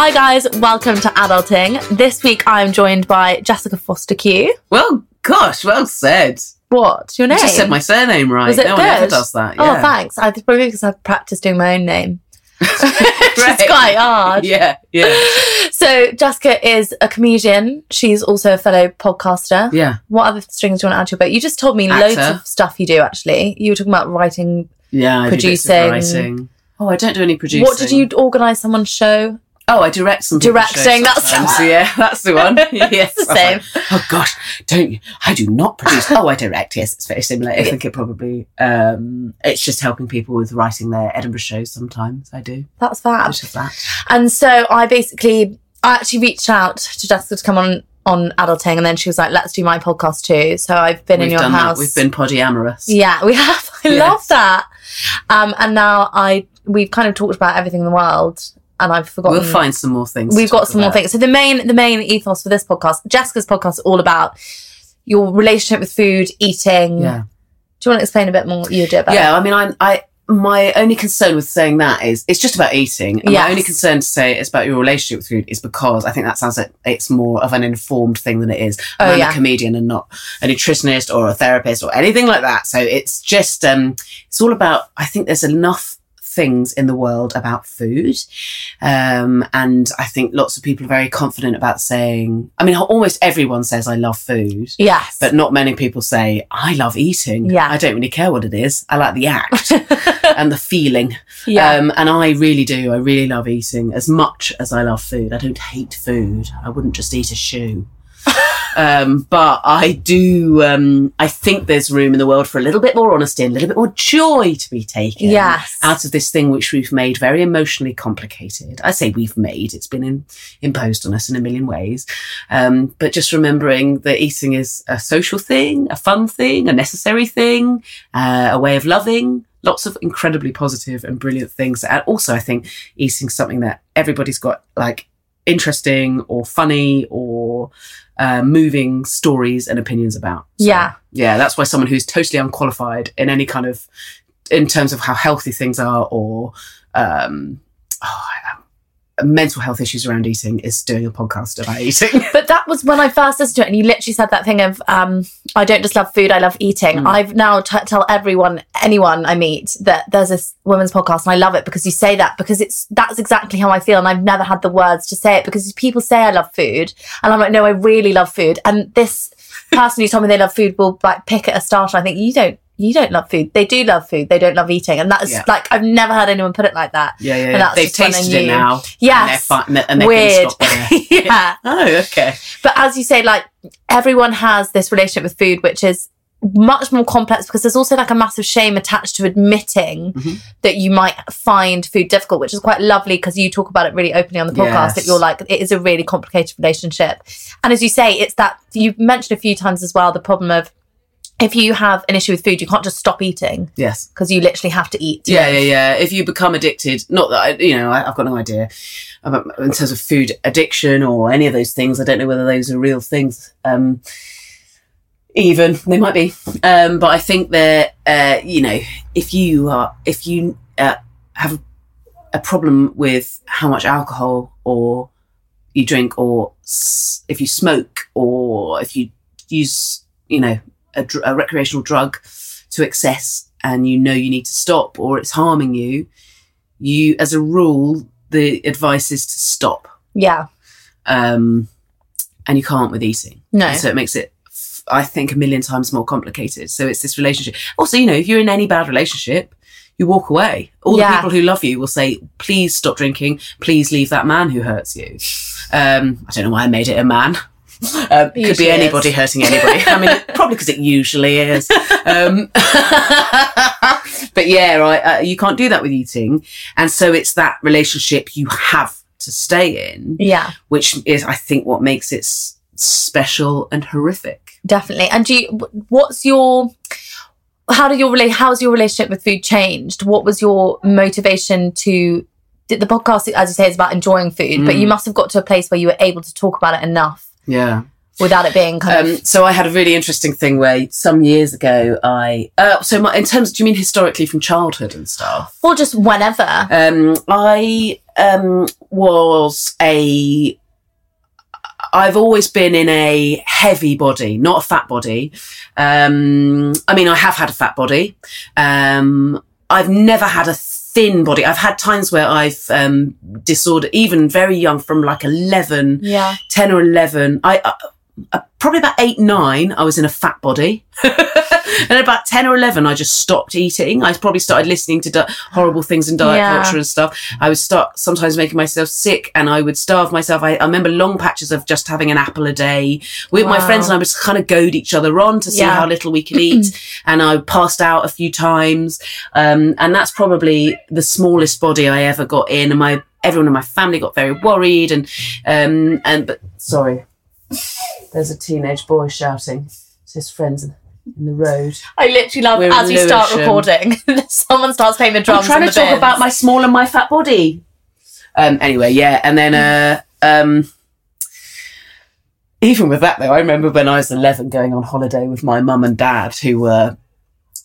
Hi guys, welcome to Adulting. This week I'm joined by Jessica Fostekew. Well, gosh, well said. What? Your name? You just said my surname right. Was it no good? one ever does that. Oh, Yeah. thanks. I probably because I've practiced doing my own name. Right. It's quite hard. Yeah, yeah, So Jessica is a comedian. She's also a fellow podcaster. yeah, What other strings do you want to add to your boat? You just told me loads of stuff you do. Actually, you were talking about writing. yeah. I do bits of Producing. writing. Oh, I don't do any producing. What did you organise someone's show? Oh, I direct some Directing, that's- sometimes. yeah, that's the one. yes, the I like, same. oh gosh, don't you? I do not produce. oh, I direct. Yes, it's very similar. I think it probably. Um, it's just helping people with writing their Edinburgh shows. Sometimes I do. That's fab. It's just that. And so I basically, I actually reached out to Jessica to come on on adulting, and then she was like, "Let's do my podcast too." So I've been in We've your done house. that. We've been polyamorous. Yeah, we have. I Yes. love that. Um, and now I we've kind of talked about everything in the world, and I've forgotten. We'll find some more things. We've got some more things. So the main the main ethos for this podcast, Jessica's podcast, is all about your relationship with food, eating. Yeah. Do you want to explain a bit more what you do about Yeah, I mean, I'm, I my only concern with saying that is it's just about eating. And Yes. My only concern to say it's about your relationship with food is because I think that sounds like it's more of an informed thing than it is. Oh, I'm yeah. a comedian and not a nutritionist or a therapist or anything like that. So it's just um, it's all about. I think there's enough things in the world about food um, and i think lots of people are very confident about saying i mean almost everyone says i love food Yes. but not many people say, I love eating. Yeah. I don't really care what it is. I like the act and the feeling. yeah. Um, and I really do. I really love eating as much as I love food. I don't hate food. I wouldn't just eat a shoe. um, but I do, um, I think there's room in the world for a little bit more honesty and a little bit more joy to be taken Yes. out of this thing which we've made very emotionally complicated. I say we've made, it's been in, imposed on us in a million ways. Um, but just remembering that eating is a social thing, a fun thing, a necessary thing, uh, a way of loving. Lots of incredibly positive and brilliant things. And also, I think eating something that everybody's got like interesting or funny or uh, moving stories and opinions about. So, Yeah. Yeah. That's why someone who's totally unqualified in any kind of, in terms of how healthy things are or, um, oh, mental health issues around eating is doing a podcast about eating. But that was when I first listened to it, and you literally said that thing of, um, "I don't just love food; I love eating." Mm. I've now t- tell everyone, anyone I meet, that there's this women's podcast, and I love it because you say that because it's that's exactly how I feel, and I've never had the words to say it because people say I love food, and I'm like, no, I really love food, and this person who told me they love food will like pick at a starter. I think you don't. You don't love food. They do love food. They don't love eating, and that's Yeah. like I've never heard anyone put it like that. Yeah, yeah, And yeah. that's They've just when I tasted it now. Yes. And they're fine. And they Weird. yeah. Oh, okay. But as you say, like everyone has this relationship with food, which is much more complex because there's also like a massive shame attached to admitting Mhm. that you might find food difficult, which is quite lovely because you talk about it really openly on the podcast that you're like, it is a really complicated relationship. And as you say, it's that you mentioned a few times as well the problem of if you have an issue with food, you can't just stop eating Yes. because you literally have to eat. Yeah, yeah, yeah. If you become addicted, not that I, you know, I, I've got no idea about in terms of food addiction or any of those things. I don't know whether those are real things. Um, even they might be, um, but I think that uh, you know, if you are, if you uh, have a problem with how much alcohol or you drink, or s- if you smoke, or if you use, you know, a, dr- a recreational drug to excess and you know you need to stop or it's harming you, you, as a rule, the advice is to stop. Yeah. Um, and you can't with eating. No. And so it makes it, I think, a million times more complicated. So it's this relationship. Also, you know, if you're in any bad relationship, you walk away. All Yeah. the people who love you will say, please stop drinking. Please leave that man who hurts you. Um, I don't know why I made it a man. Um, could be Usually is. anybody hurting anybody. I mean, probably because it usually is. Um, but yeah, right. Uh, you can't do that with eating, and so it's that relationship you have to stay in, Yeah, which is, I think, what makes it s- special and horrific. definitely. And do you, what's your, how did your relate, how's your relationship with food changed? What was your motivation to, the the podcast, as you say, is about enjoying food, but Mm. you must have got to a place where you were able to talk about it enough Yeah. without it being kind Um, of, so I had a really interesting thing where some years ago I uh, so my, in terms do you mean historically from childhood and stuff? or just whenever. Um, I um, was a I've always been in a heavy body, not a fat body. Um, I mean, I have had a fat body. Um, I've never had a thin body. I've had times where I've um, disorder, even very young, from like 11, Yeah. 10 or 11 i uh, uh, probably about 8 9 i was in a fat body. And about 10 or 11 i just stopped eating. I probably started listening to di- horrible things in diet Yeah. culture and stuff. I would start sometimes making myself sick and i would starve myself. I, I remember long patches of just having an apple a day with my friends and i would kind of goad each other on to see Yeah. how little we could eat. And i passed out a few times. Um, and that's probably the smallest body i ever got in. And my everyone in my family got very worried and um and but sorry there's a teenage boy shouting it's his friends in in the road I literally love We're as we you start recording, someone starts playing the drums. i'm trying and to the talk bins. about my small and my fat body um anyway yeah and then uh um even with that though i remember when i was 11 going on holiday with my mum and dad who were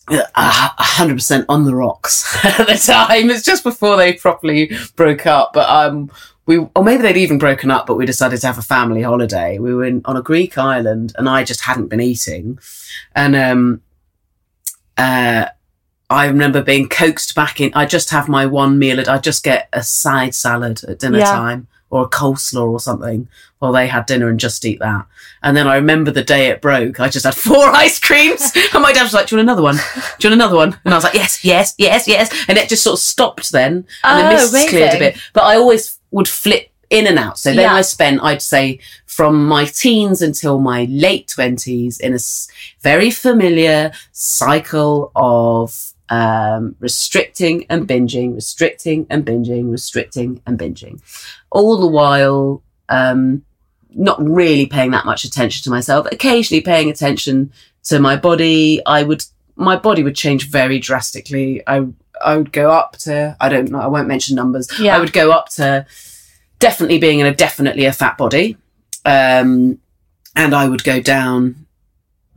uh, 100% on the rocks at the time. It's just before they properly broke up. But um, we, or maybe they'd even broken up, but we decided to have a family holiday. We were in, on a Greek island and I just hadn't been eating. And um, uh, I remember being coaxed back in. I just have my one meal. I just get a side salad at dinner Yeah. time or a coleslaw or something while they had dinner and just eat that. And then I remember the day it broke, I just had four ice creams. And my dad was like, Do you want another one? Do you want another one? And I was like, Yes, yes, yes, yes. And it just sort of stopped then. And the Oh, mists cleared a bit. But I always would flip in and out. So then Yeah. I spent, I'd say, from my teens until my late 20s in a very familiar cycle of um, restricting and binging, restricting and binging, restricting and binging. All the while, um, not really paying that much attention to myself, occasionally paying attention to my body. I would, my body would change very drastically. I, I would go up to, I don't know, I won't mention numbers. Yeah. I would go up to definitely being in a definitely a fat body. Um, and I would go down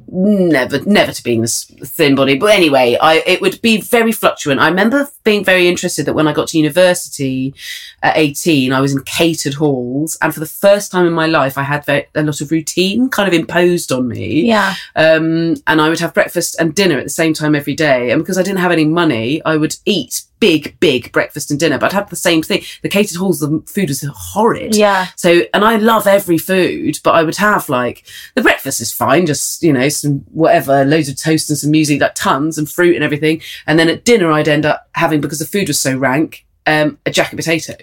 never never to being this thin body but anyway i it would be very fluctuant i remember being very interested that when i got to university at 18 i was in catered halls and for the first time in my life i had very, a lot of routine kind of imposed on me Yeah. um, and I would have breakfast and dinner at the same time every day. And because I didn't have any money, I would eat big, big breakfast and dinner. But I'd have the same thing. The catered halls, the food was horrid. Yeah. So, and I love every food, but I would have like the breakfast is fine, just you know, some whatever, loads of toast and some music, like tons and fruit and everything. And then at dinner, I'd end up having because the food was so rank, um, a jacket potato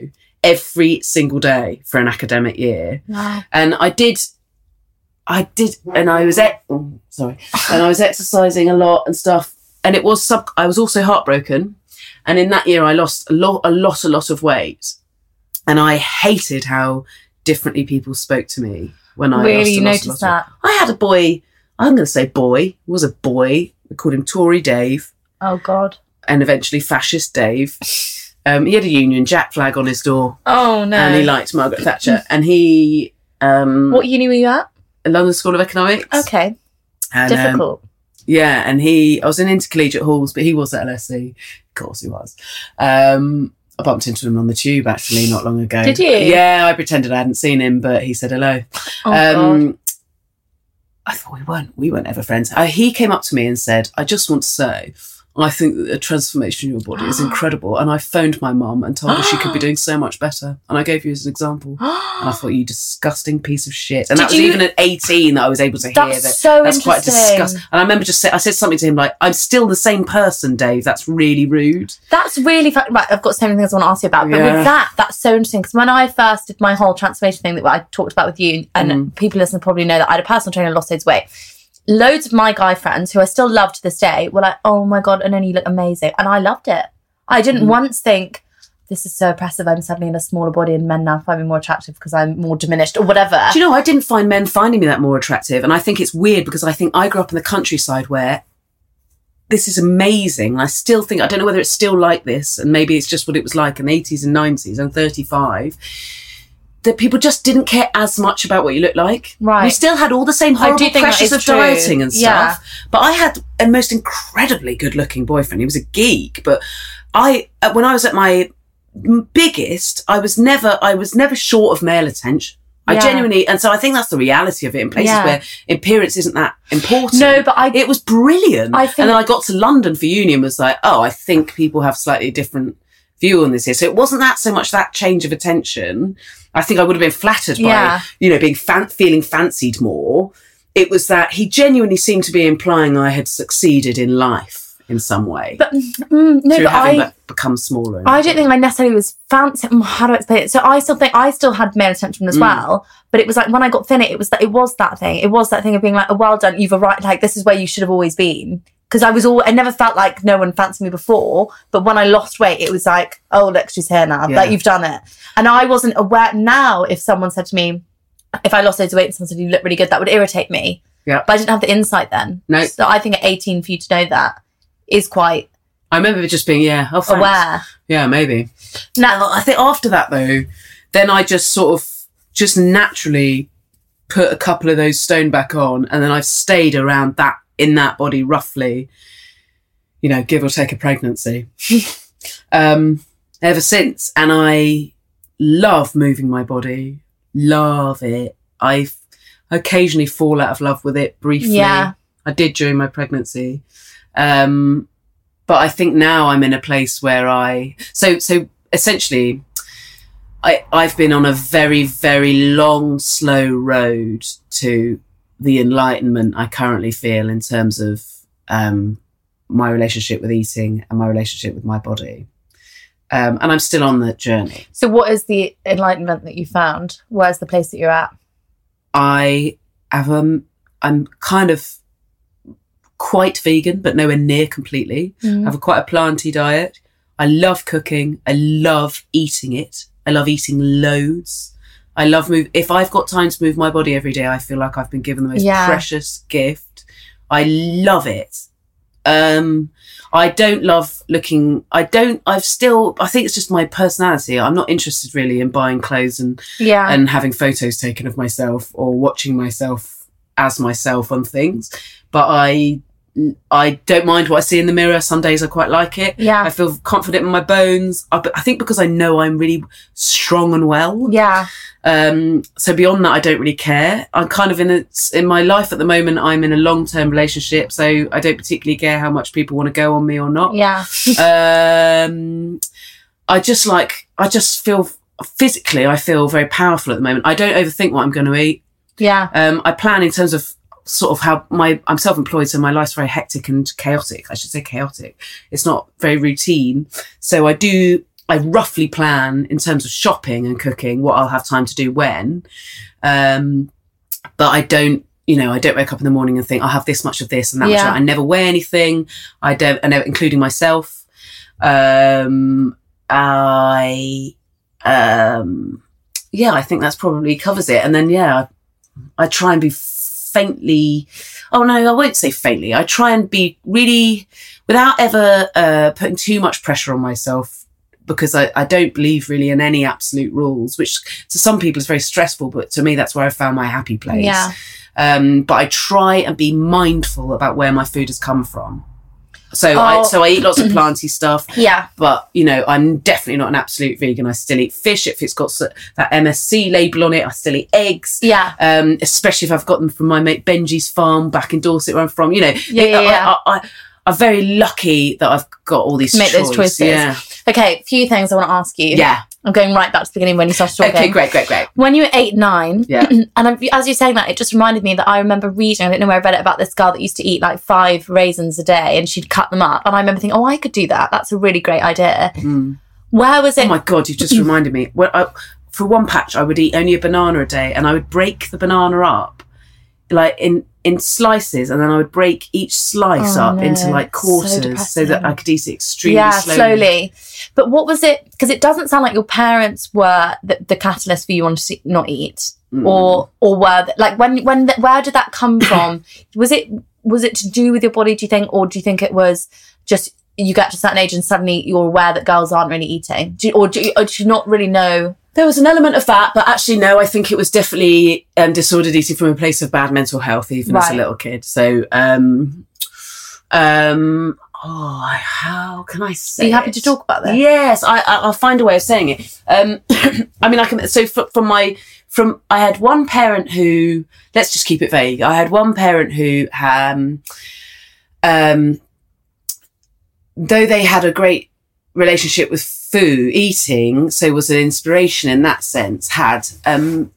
every single day for an academic year Wow. and I did, I did, and I was ex- oh, sorry, and I was exercising a lot and stuff, and it was sub. I was also heartbroken, and in that year I lost a lot, a lot, a lot of weight, and I hated how differently people spoke to me when I Really, lost, a lot, a noticed that? I had a boy. I'm going to say boy. Was a boy. We called him Tory Dave, Oh God. and eventually Fascist Dave. Um, he had a Union Jack flag on his door, Oh no. and he liked Margaret Thatcher, and he. Um, what uni were you at? London School of Economics. Okay. And, um, Difficult. Yeah, and he, I was in intercollegiate halls, but he was at LSE. Of course he was. Um, I bumped into him on the tube actually not long ago. Did you? Yeah, I pretended I hadn't seen him, but he said hello. oh God. um, I thought we weren't, we weren't ever friends. Uh, he came up to me and said, I just want to say, I think that the transformation in your body is incredible. And I phoned my mum and told her she could be doing so much better. And I gave you as an example. and I thought, you disgusting piece of shit. And Did that was you- even at 18 that I was able to hear That's that. so that's quite disgusting. And I remember just say, I said something to him like, I'm still the same person, Dave. That's really rude. That's really fa- right. I've got so many things I want to ask you about, but Yeah. with that, that's so interesting because when I first did my whole transformation thing that I talked about with you, and Mm. people listening probably know that I had a personal trainer and lost of weight. Loads of my guy friends who I still love to this day were like, "Oh my god, and then you look amazing," and I loved it. I didn't Mm. once think. This is so oppressive. I'm suddenly in a smaller body, and men now find me more attractive because I'm more diminished, or whatever. Do you know, I didn't find men finding me that more attractive. And I think it's weird because I think I grew up in the countryside where this is amazing. I still think, I don't know whether it's still like this, and maybe it's just what it was like in the 80s and 90s. I'm 35. That people just didn't care as much about what you look like. Right. We still had all the same horrible pressures of true. dieting and stuff. Yeah. But I had a most incredibly good looking boyfriend. He was a geek. But I, uh, when I was at my biggest, I was never, I was never short of male attention. I Yeah. genuinely, and so I think that's the reality of it in places Yeah. where appearance isn't that important. No, but I it was brilliant. I think- and then I got to London for uni and was like, oh, I think people have slightly different view on this here. So it wasn't that so much that change of attention. I think I would have been flattered by, Yeah. you know, being fan- feeling fancied more. It was that he genuinely seemed to be implying I had succeeded in life in some way but mm, no, but I be- become smaller. I don't think I necessarily was fancy. mm, How do I explain it? So I still think I still had male attention Mm. as well, but it was like when I got thinner, it was that it was that thing. It was that thing of being like, oh, "Well done, you've arrived. Like this is where you should have always been." Because I was all, I never felt like no one fancied me before, but when I lost weight, it was like, "Oh, look, she's here now. Yeah. Like you've done it." And I wasn't aware. Now, if someone said to me, "If I lost loads of weight and someone said you look really good," that would irritate me. Yeah. But I didn't have the insight then. No. So I think at 18 for you to know that is quite I remember just being, yeah, oh, aware. Yeah, maybe. Now, I think after that though, then I just sort of just naturally put a couple of those stone back on, and then I've stayed around that in that body roughly, you know, give or take a pregnancy, um, ever since. And I love moving my body, love it. I occasionally fall out of love with it briefly. Yeah. I did during my pregnancy. Um, but I think now I'm in a place where I so so essentially I I've been on a very very long slow road to the enlightenment I currently feel in terms of um, my relationship with eating and my relationship with my body. Um, and I'm still on that journey. So, what is the enlightenment that you found? Where's the place that you're at? I have um I'm kind of quite vegan, but nowhere near completely. I have a quite a planty diet. I love cooking. I love eating it. I love eating loads. I love move. If I've got time to move my body every day, I feel like I've been given the most Yeah. precious gift. I love it. Um, I don't love looking. I don't. I've still. I think it's just my personality. I'm not interested really in buying clothes and Yeah. and having photos taken of myself or watching myself as myself on things. But I I don't mind what I see in the mirror. Some days I quite like it. Yeah. I feel confident in my bones. I, I think because I know I'm really strong and well. yeah. Um, so beyond that, I don't really care. I'm kind of in a, in my life at the moment. I'm in a long term relationship, so I don't particularly care how much people want to go on me or not Yeah. um, I just like I just feel physically I feel very powerful at the moment. I don't overthink what I'm going to eat. Yeah. Um, I plan in terms of sort of how my I'm self-employed, so my life's very hectic and chaotic. I should say chaotic. It's not very routine. So I do I roughly plan in terms of shopping and cooking what I'll have time to do when. Um, but I don't you know, I don't wake up in the morning and think I'll have this much of this and that much. Yeah. Of that. I never wear anything. I don't, I never, including myself. Um, I, um, yeah, I think that's probably covers it. And then, yeah, I, I try and be faintly, oh no, I won't say faintly. I try and be really, without ever uh, putting too much pressure on myself, because I, I don't believe really in any absolute rules, which to some people is very stressful, but to me, that's where I found my happy place. Yeah. Um, but I try and be mindful about where my food has come from. So I Oh. so I eat lots of planty stuff, Yeah. but you know I'm definitely not an absolute vegan. I still eat fish if it's got that MSC label on it. I still eat eggs, Yeah. um, especially if I've got them from my mate Benji's farm back in Dorset, where I'm from. You know, Yeah, yeah, I- yeah. I, I, I'm very lucky that I've got all these To make those choices. Yeah, Okay, few things I want to ask you. yeah. I'm going right back to the beginning when you started talking. Okay, great, great, great. When you were eight, nine, Yeah. and as you're saying that, it just reminded me that I remember reading, I don't know where I read it, about this girl that used to eat like five raisins a day and she'd cut them up. And I remember thinking, oh, I could do that. That's a really great idea. Mm. Where was it? Oh my god, you've just reminded me. Well, I, for one patch, I would eat only a banana a day, and I would break the banana up, like in in slices, and then I would break each slice Oh, up no. into like quarters, so, depressing. that I could eat it extremely yeah, slowly. slowly. But what was it? Because it doesn't sound like your parents were the, the catalyst for you wanting to not eat, Mm. or or were they- like when when the, where did that come from? was it was it to do with your body? Do you think, or do you think it was just you get to a certain age and suddenly you're aware that girls aren't really eating, do you, or do you, or do you not really know? There was an element of that, but actually, no. I think it was definitely um, disordered eating from a place of bad mental health, even as a little kid. So, um, um, oh, how can I say? Are you happy it? to talk about that? Yes, I, I, I'll find a way of saying it. Um, I mean, I can. So fr- from my from, I had one parent who. Let's just keep it vague. I had one parent who, um, um, though they had a great relationship with food, eating, so was an inspiration in that sense. Had um,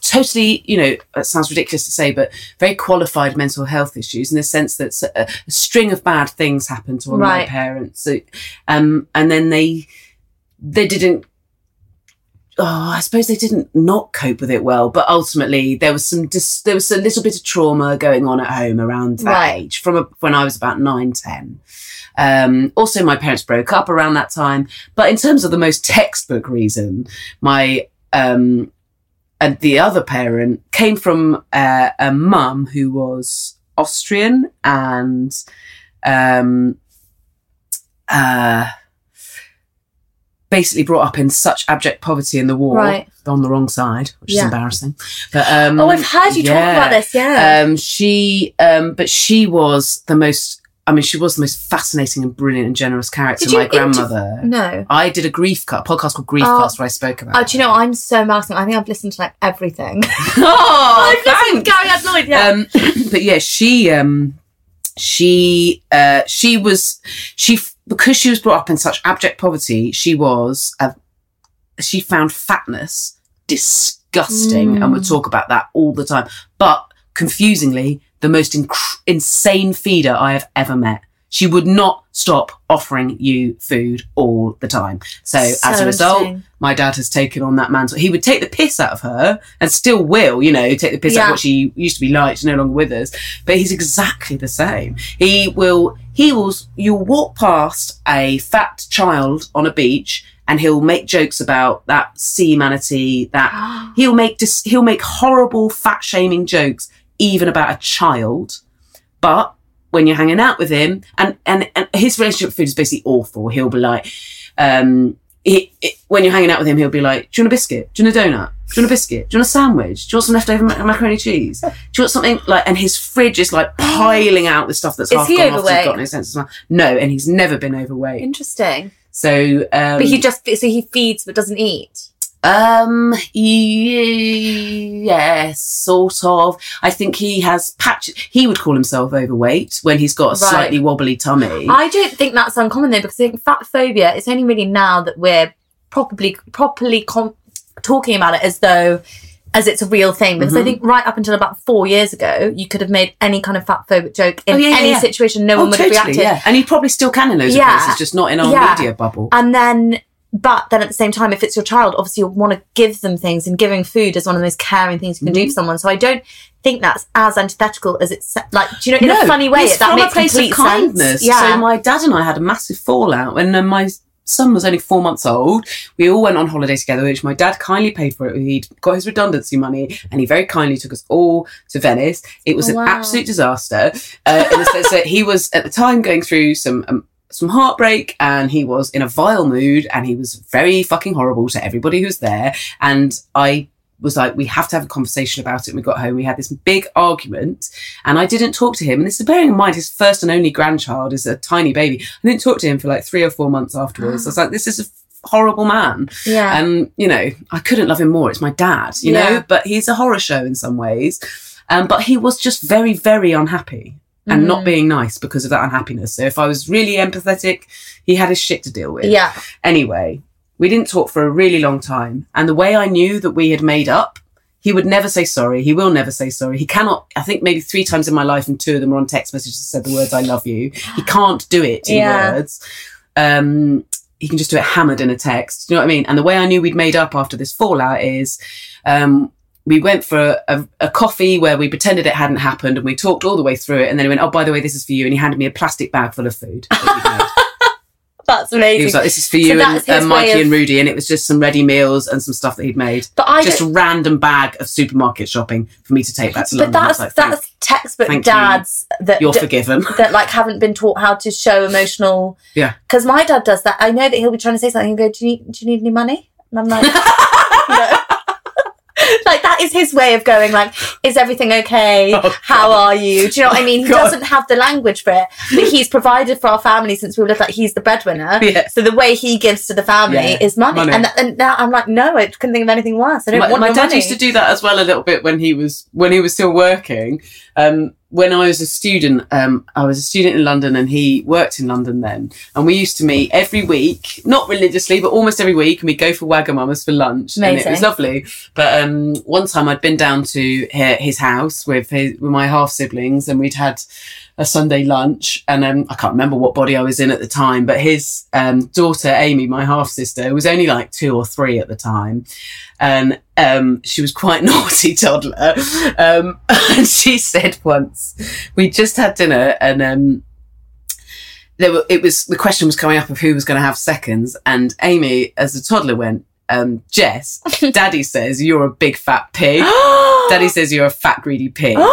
totally, you know, it sounds ridiculous to say, but very qualified mental health issues in the sense that a, a string of bad things happened to one of my parents. So, um, and then they, they didn't, oh, I suppose they didn't not cope with it well, but ultimately there was some, dis- there was a little bit of trauma going on at home around that Right. age from a, when I was about nine, ten. Um, also, my parents broke up around that time. But in terms of the most textbook reason, my um, and the other parent came from uh, a mum who was Austrian and um, uh, basically brought up in such abject poverty in the war Right. on the wrong side, which is embarrassing. But um, Oh, I've heard you talk about this. Yeah. Um, she, um, but she was the most. I mean, she was the most fascinating and brilliant and generous character. My inter- grandmother. no. I did a grief cut podcast called Grief Oh. Cast where I spoke about. Oh, do you know, I'm so embarrassing. I think I've listened to like everything. oh, I've listened to Cariad Lloyd, yeah. Um, but yeah, she, um, she, uh, she was, she, because she was brought up in such abject poverty, she was, a, she found fatness disgusting and would talk about that all the time. But confusingly, the most inc- insane feeder I have ever met. She would not stop offering you food all the time. So, as a result, my dad has taken on that mantle. He would take the piss out of her and still will, you know, take the piss out of what she used to be like. She's no longer with us, but he's exactly the same. He will, he will, you'll walk past a fat child on a beach and he'll make jokes about that sea manatee, that he'll make, dis- he'll make horrible fat shaming jokes even about a child. But when you're hanging out with him, and, and, and his relationship with food is basically awful. He'll be like, um, he, it, when you're hanging out with him, he'll be like, "Do you want a biscuit? Do you want a donut? Do you want a biscuit? Do you want a sandwich? Do you want some leftover ma- macaroni cheese? Do you want something like?" And his fridge is like piling out the stuff that's Is half he gone after he's overweight? got no sense of smell. No, and he's never been overweight. Interesting. So, um, But he just, so he feeds but doesn't eat. Um, yes, sort of. I think he has patches. He would call himself overweight when he's got a Right. slightly wobbly tummy. I don't think that's uncommon though, because I think fat phobia, it's only really now that we're properly, properly com- talking about it as though, as it's a real thing. Because I Mhm. think right up until about four years ago, you could have made any kind of fat phobic joke in Oh, yeah, yeah, any yeah. situation. No oh, one would totally, have reacted. yeah. And he probably still can in loads Yeah. of places, just not in our media bubble. And then, but then at the same time, if it's your child, obviously you want to give them things, and giving food is one of the most caring things you can Mm-hmm. do for someone. So I don't think that's as antithetical as it's like. Do you know, in a funny way, it's that from makes a place complete of kindness. sense. Yeah. So my dad and I had a massive fallout when uh, my son was only four months old. We all went on holiday together, which my dad kindly paid for it. He'd got his redundancy money, and he very kindly took us all to Venice. It was Oh, an absolute disaster uh, in the sense that he was at the time going through some. Um, some heartbreak and he was in a vile mood and he was very fucking horrible to everybody who's there and I was like, we have to have a conversation about it. And we got home, we had this big argument, and I didn't talk to him. And this is bearing in mind his first and only grandchild is a tiny baby. I didn't talk to him for like three or four months afterwards. I was like, this is a horrible man. yeah. And, you know, I couldn't love him more. It's my dad, you Yeah. know, but he's a horror show in some ways. Um, but he was just very, very unhappy. And Mm. not being nice because of that unhappiness. So if I was really empathetic, he had his shit to deal with. Yeah. Anyway, we didn't talk for a really long time. And the way I knew that we had made up, he would never say sorry. He will never say sorry. He cannot, I think maybe three times in my life, and two of them were on text messages that said the words, I love you. He can't do it in Yeah. words. Um, he can just do it hammered in a text. Do you know what I mean? And the way I knew we'd made up after this fallout is, um, we went for a, a coffee where we pretended it hadn't happened and we talked all the way through it. And then he went, Oh, by the way, this is for you. And he handed me a plastic bag full of food. that. That's He amazing. was like, "This is for So you and, his and Mikey of- and Rudy," and it was just some ready meals and some stuff that he'd made. but I just don't, random bag of supermarket shopping for me to take back to but London. Was that's like, that's textbook thank you. dads that you're d- forgiven. that like haven't been taught how to show emotional. Yeah. Because my dad does that. I know that he'll be trying to say something and go, "Do you need, do you need any money?" And I'm like. like that is his way of going. Like, is everything okay? Oh, How are you? Do you know what I mean? He God. doesn't have the language for it, but he's provided for our family since we were little. Like he's the breadwinner. Yes. So the way he gives to the family Yeah, is money, money. and, th- and now I'm like, no, I couldn't think of anything worse. I don't my, want my dad money. used to do that as well a little bit when he was when he was still working. Um, when I was a student, um, I was a student in London, and he worked in London then. And we used to meet every week, not religiously, but almost every week, and we'd go for Wagamama's for lunch, and it was lovely. But um, one time I'd been down to his house with his, with my half siblings, and we'd had a Sunday lunch, and um, I can't remember what body I was in at the time, but his um, daughter Amy, my half sister, was only like two or three at the time, and um, she was quite naughty toddler. Um, and she said once, we just had dinner, and um, there were, it was the question was coming up of who was going to have seconds, and Amy, as a toddler, went. Um, Jess, Daddy says you're a big fat pig. Daddy says you're a fat greedy pig.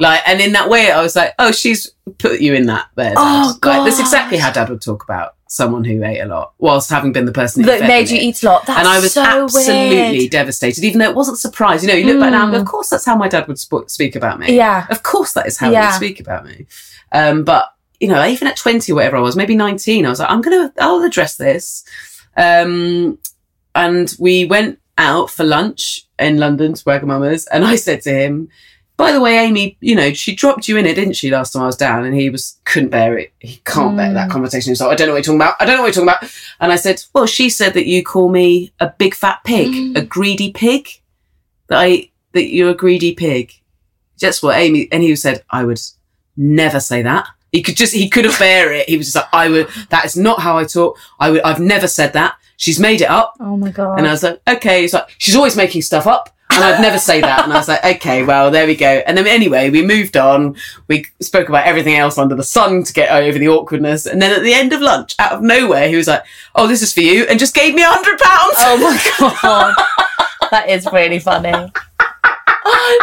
Like, and in that way, I was like, oh, she's put you in that there. Dad. Oh, Like, that's exactly how Dad would talk about someone who ate a lot, whilst having been the person who that made you it. eat a lot. That's and I was so absolutely weird. devastated, even though it wasn't surprised. You know, you look back now, and go, Mm. of course, that's how my dad would sp- speak about me. Yeah. Of course, that is how he would speak about me. Um, but you know, even at twenty or whatever I was, maybe nineteen, I was like, I'm gonna, I'll address this. Um, and we went out for lunch in London to Wagamama's, and I said to him, "By the way, Amy, you know, she dropped you in it, didn't she, last time I was down?" And he was couldn't bear it. He can't bear Mm. that conversation. He was like, "I don't know what you're talking about. I don't know what you're talking about." And I said, "Well, she said that you call me a big fat pig, Mm. a greedy pig. That I that you're a greedy pig." Just what Amy and he said, "I would never say that." He could just he couldn't bear it. He was just like, "I would. That is not how I talk. I would. I've never said that. She's made it up." Oh my god. And I was like, "Okay." He's like, "She's always making stuff up." And I'd never say that. And I was like, okay, well, there we go. And then anyway, we moved on. We spoke about everything else under the sun to get over the awkwardness. And then at the end of lunch, out of nowhere, he was like, oh, this is for you. And just gave me a hundred pounds. Oh my god. that is really funny.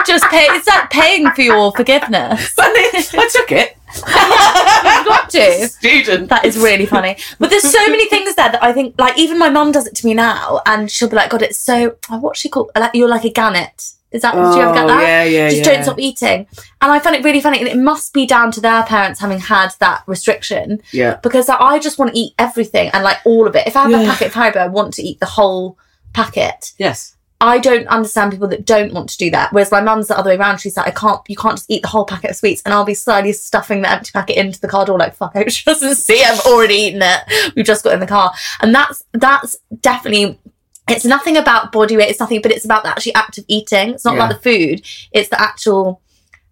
Just pay it's like paying for your forgiveness. I I took it. You've got to. Student. That is really funny. But there's so many things there that I think, like, even my mum does it to me now, and she'll be like, God, it's so, oh, what's she called? Like, you're like a gannet. Is that, do you ever get Oh, that? yeah, yeah, Just yeah. don't stop eating. And I find it really funny. And it must be down to their parents having had that restriction Yeah. because like, I just want to eat everything and like all of it. If I have a packet of Haribo, I want to eat the whole packet. Yes. I don't understand people that don't want to do that. Whereas my mum's the other way around. She's like, I can't, you can't just eat the whole packet of sweets. And I'll be slowly stuffing the empty packet into the car door, like, fuck, I hope she doesn't see I've already eaten it. We've just got in the car. And that's, that's definitely, it's nothing about body weight. It's nothing, but it's about the actually act of eating. It's not Yeah. like the food. It's the actual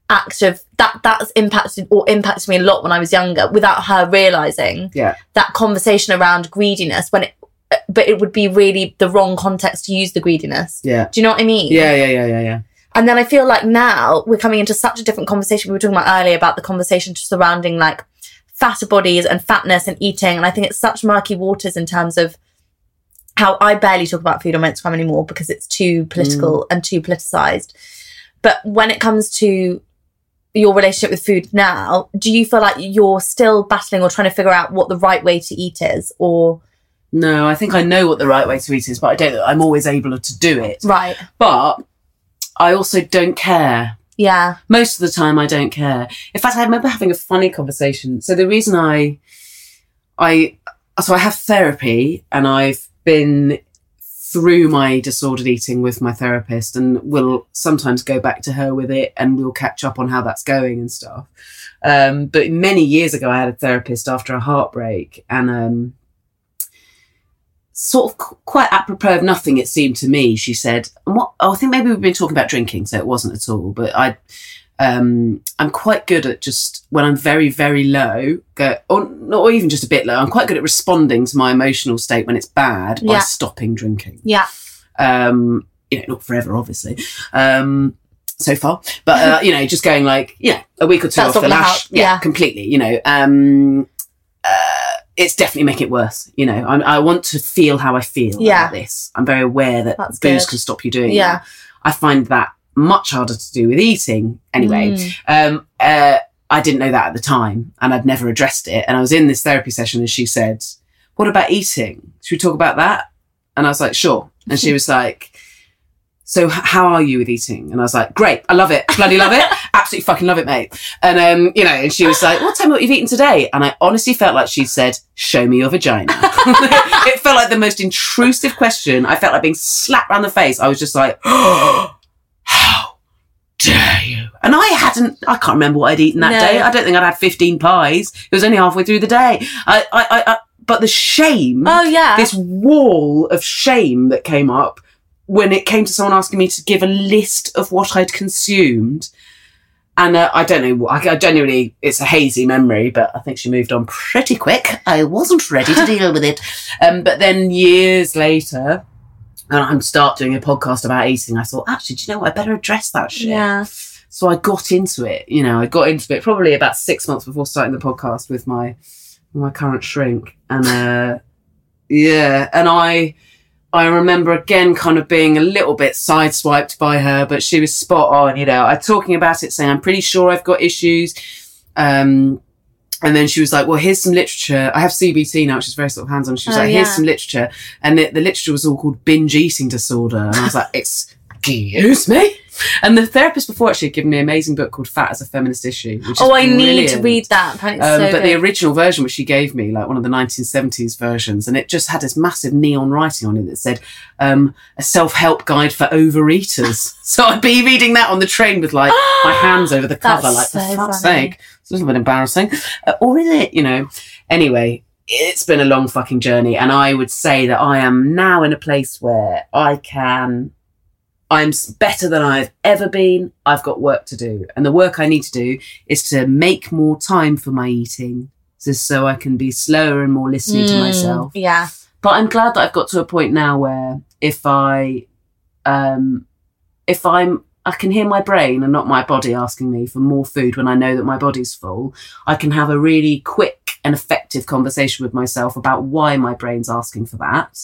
act of that, that's impacted or impacted me a lot when I was younger without her realizing Yeah. that conversation around greediness when it, but it would be really the wrong context to use the greediness. Yeah. Do you know what I mean? Yeah, yeah, yeah, yeah, yeah. And then I feel like now we're coming into such a different conversation. We were talking about earlier about the conversation surrounding like fatter bodies and fatness and eating. And I think it's such murky waters in terms of how I barely talk about food on my Instagram anymore because it's too political mm. and too politicized. But when it comes to your relationship with food now, do you feel like you're still battling or trying to figure out what the right way to eat is? Or, No, I think I know what the right way to eat is, but I don't. I'm always able to do it. right. But I also don't care. Yeah. Most of the time, I don't care. In fact, I remember having a funny conversation. So the reason I, I, so I have therapy, and I've been through my disordered eating with my therapist and we'll sometimes go back to her with it and we'll catch up on how that's going and stuff. Um, but many years ago, I had a therapist after a heartbreak and um, sort of quite apropos of nothing, it seemed to me, she said, what, oh, I think maybe we've been talking about drinking, so it wasn't at all, but I, um, I'm quite good at just when I'm very, very low, go, or, or even just a bit low, I'm quite good at responding to my emotional state when it's bad by Yeah. stopping drinking. Yeah. Um, you know, not forever, obviously. Um, so far, but uh, you know, just going like, know, a week or two That's off the lash, help, yeah. completely. You know, um, uh, it's definitely making it worse. You know, I'm, I want to feel how I feel Yeah. about this. I'm very aware that That's booze good. can stop you doing Yeah. that. I find that much harder to do with eating. Anyway, Mm. um, uh, I didn't know that at the time, and I'd never addressed it. And I was in this therapy session, and she said, "What about eating? Should we talk about that?" And I was like, "Sure." And she was like, "So how are you with eating?" And I was like, "Great, I love it, bloody love it, absolutely fucking love it, mate." And um, you know, and she was like, well, tell me what you've eaten today?" And I honestly felt like she said, "Show me your vagina." it felt like the most intrusive question. I felt like being slapped around the face. I was just like, oh, "How dare you?" And I hadn't. I can't remember what I'd eaten that No. day. I don't think I'd had fifteen pies. It was only halfway through the day. I, I, I, I but the shame Oh yeah. this wall of shame that came up when it came to someone asking me to give a list of what I'd consumed. And uh, I don't know, I, I genuinely, it's a hazy memory, but I think she moved on pretty quick. I wasn't ready to deal with it. Um, but then years later, and I'm start doing a podcast about eating, I thought, actually, do you know what? I better address that shit. yeah. So I got into it. You know, I got into it probably about six months before starting the podcast with my my current shrink, and uh, yeah, and I I remember again kind of being a little bit sideswiped by her, but she was spot on. You know, I talking about it, saying I'm pretty sure I've got issues. Um, and then she was like, "Well, here's some literature. I have CBT now, which is very sort of hands-on." She was Oh, like, "Here's yeah. some literature," and the, the literature was all called binge eating disorder. And I was like, "Excuse me." And the therapist before actually had given me an amazing book called Fat is a Feminist Issue. Which Oh, I need to read that. Um, so but good. the original version, which she gave me, like one of the 1970s versions, and it just had this massive neon writing on it that said, um, a self help guide for overeaters. so I'd be reading that on the train with like my hands over the cover, That's like, for so fuck's funny. sake. It's a little bit embarrassing. Uh, or is it, you know? Anyway, it's been a long fucking journey, and I would say that I am now in a place where I can. I'm better than I've ever been. I've got work to do. And the work I need to do is to make more time for my eating just so I can be slower and more listening to Mm, myself. Yeah. But I'm glad that I've got to a point now where if I, um, if I'm, I can hear my brain and not my body asking me for more food when I know that my body's full. I can have a really quick and effective conversation with myself about why my brain's asking for that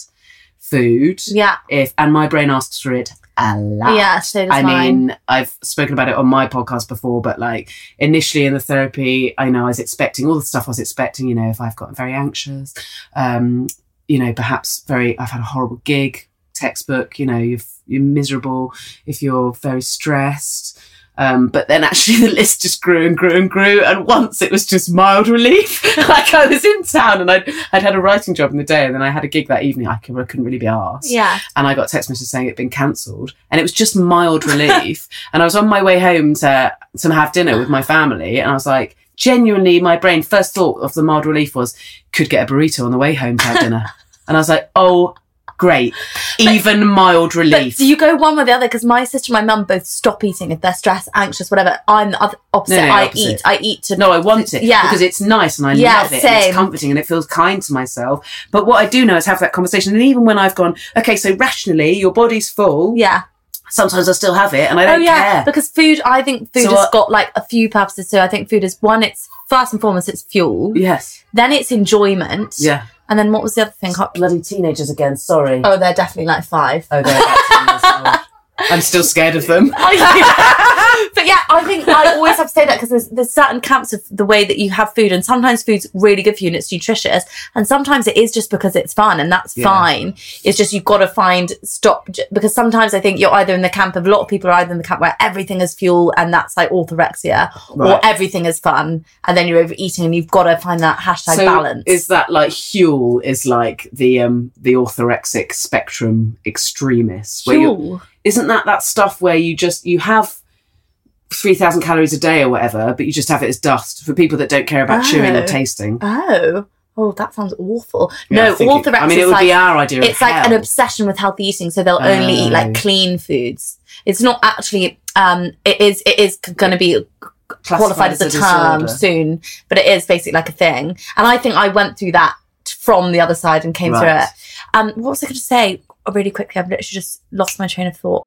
food. Yeah. If and my brain asks for it a lot. Yeah. So I mine. mean, I've spoken about it on my podcast before, but like initially in the therapy, I know I was expecting all the stuff I was expecting, you know, if I've gotten very anxious, um, you know, perhaps very, I've had a horrible gig, textbook, you know, you've, you're miserable, if you're very stressed. Um, but then actually the list just grew and grew and grew. And once it was just mild relief. like I was in town and I'd, I'd had a writing job in the day and then I had a gig that evening. I, could, I couldn't really be asked Yeah. and I got text message saying it'd been cancelled, and it was just mild relief. and I was on my way home to to have dinner with my family, and I was like, genuinely, my brain first thought of the mild relief was could get a burrito on the way home to have dinner, and I was like, oh, great, even mild But relief. do you go one way or the other? Because my sister and my mum both stop eating if they're stressed, anxious, whatever. I'm the other, opposite. No, no, I opposite. eat. I eat to. no, I want it Yeah. because it's nice and I Yeah, love it. And it's comforting and it feels kind to myself. But what I do know is have that conversation. And even when I've gone, okay, so rationally, your body's full. Yeah. Sometimes I still have it and I Oh don't yeah. care. Because food, I think food So has what- got like a few purposes. So I think food is one. It's first and foremost, it's fuel. Yes. Then it's enjoyment. Yeah. And then what was the other thing? Can't- Bloody teenagers again. Sorry. Oh, they're definitely like five. Oh, they're about 10 years old. I'm still scared of them. Oh, but yeah, I think I always have to say that because there's, there's certain camps of the way that you have food, and sometimes food's really good for you and it's nutritious, and sometimes it is just because it's fun, and that's Yeah. fine. It's just you've got to find stop because sometimes I think you're either in the camp of a lot of people are either in the camp where everything is fuel and that's like orthorexia, or everything is fun, and then you're overeating, and you've got to find that hashtag balance. Is that like Huel is like the um the orthorexic spectrum extremist? where you're- Fuel. Isn't that that stuff where you just you have three thousand calories a day or whatever, but you just have it as dust for people that don't care about chewing or Oh. tasting? Oh. Oh, that sounds awful. Yeah, no, orthorexia I mean, it would like be our idea. it's like an obsession with healthy eating so they'll only eat Oh. like clean foods it's not actually um it is it is going to be qualified as a term disorder. soon but it is basically like a thing and i think i went through that from the other side and came through it um what was i going to say Oh, really quickly i've literally just lost my train of thought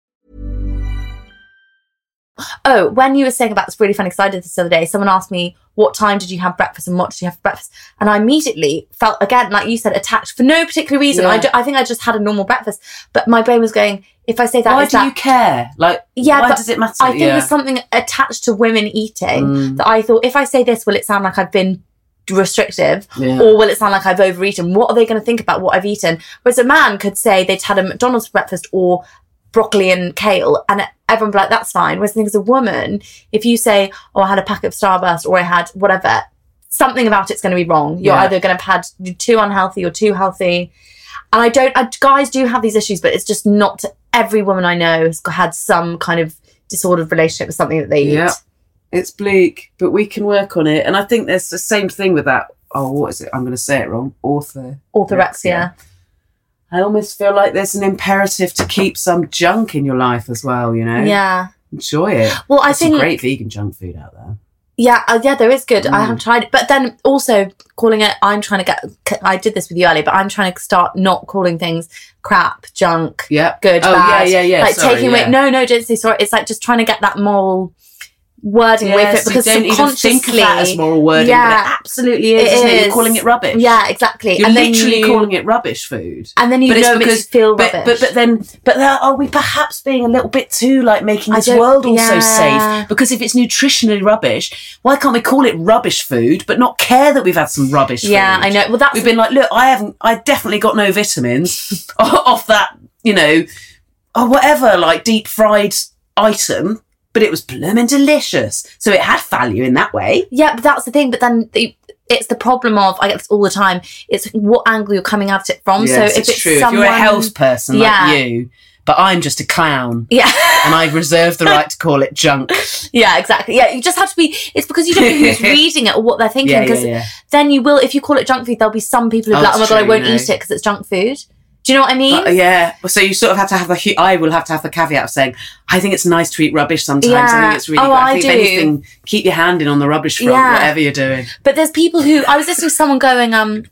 Oh, when you were saying about it's really funny because I did this the other day. Someone asked me, "What time did you have breakfast and what did you have for breakfast?" And I immediately felt again, like you said, attacked for no particular reason. I, do, I think I just had a normal breakfast, but my brain was going, "If I say that, Why do that you care? Like, Yeah, why does it matter? I think yeah. there's something attached to women eating Mm. that I thought if I say this, will it sound like I've been restrictive Yeah. or will it sound like I've overeaten? What are they going to think about what I've eaten? Whereas a man could say they'd had a McDonald's breakfast or broccoli and kale and everyone be like, that's fine. Whereas I think as a woman, if you say, oh, I had a packet of Starburst or I had whatever, something about it's going to be wrong. You're Yeah. either going to have had too unhealthy or too healthy. And I don't, I, guys do have these issues, but it's just not every woman I know has had some kind of disordered relationship with something that they Yeah. eat. It's bleak, but we can work on it. And I think there's the same thing with that. Oh, what is it? I'm going to say it wrong. Author. Orthorexia. I almost feel like there's an imperative to keep some junk in your life as well. You know, Yeah. enjoy it. Well, I There's some think, great vegan junk food out there. yeah, uh, yeah, there is good. I Mm. have tried it. But then also calling it, I'm trying to get, I did this with you earlier, but I'm trying to start not calling things crap, junk, Yeah. good, Oh, bad. yeah, yeah, yeah. Like Sorry, taking away, yeah. no, no, don't say sorry. It's like just trying to get that moral wording from it Yes, you because don't even think of that as moral wording, Yeah. but it absolutely is. It isn't it? You're calling it rubbish. Yeah, exactly. You're and then literally you, calling it rubbish food. and then you but it's know it makes you because- feel but, rubbish. but but then but there, are we perhaps being a little bit too like making this world also yeah. safe? Because if it's nutritionally rubbish, why can't we call it rubbish food, but not care that we've had some rubbish yeah, food? I know. Well, that's We've been like, look, I haven't, I definitely got no vitamins off that, you know, or whatever, like deep fried item, but it was blooming delicious. So it had value in that way. Yeah, but that's the thing. But then the, it's the problem of I get this all the time. It's what angle you're coming at it from. Yes, so if it's, true. someone, If you're a health person Yeah. like you, but I'm just a clown. yeah, and I reserve the right to call it junk. yeah, exactly. Yeah, you just have to be. It's because you don't know who's reading it or what they're thinking. Because yeah, yeah. then you will, if you call it junk food, there'll be some people who Oh, be like, "Oh my that's god, I won't know. eat it because it's junk food." Do you know what I mean? Uh, yeah. So you sort of have to have the. I will have to have the caveat of saying, I think it's nice to eat rubbish sometimes. Yeah. I think it's really. Oh, good. I I think do. anything, keep your hand in on the rubbish front, Yeah. whatever you're doing. But there's people who I was listening to someone going, um,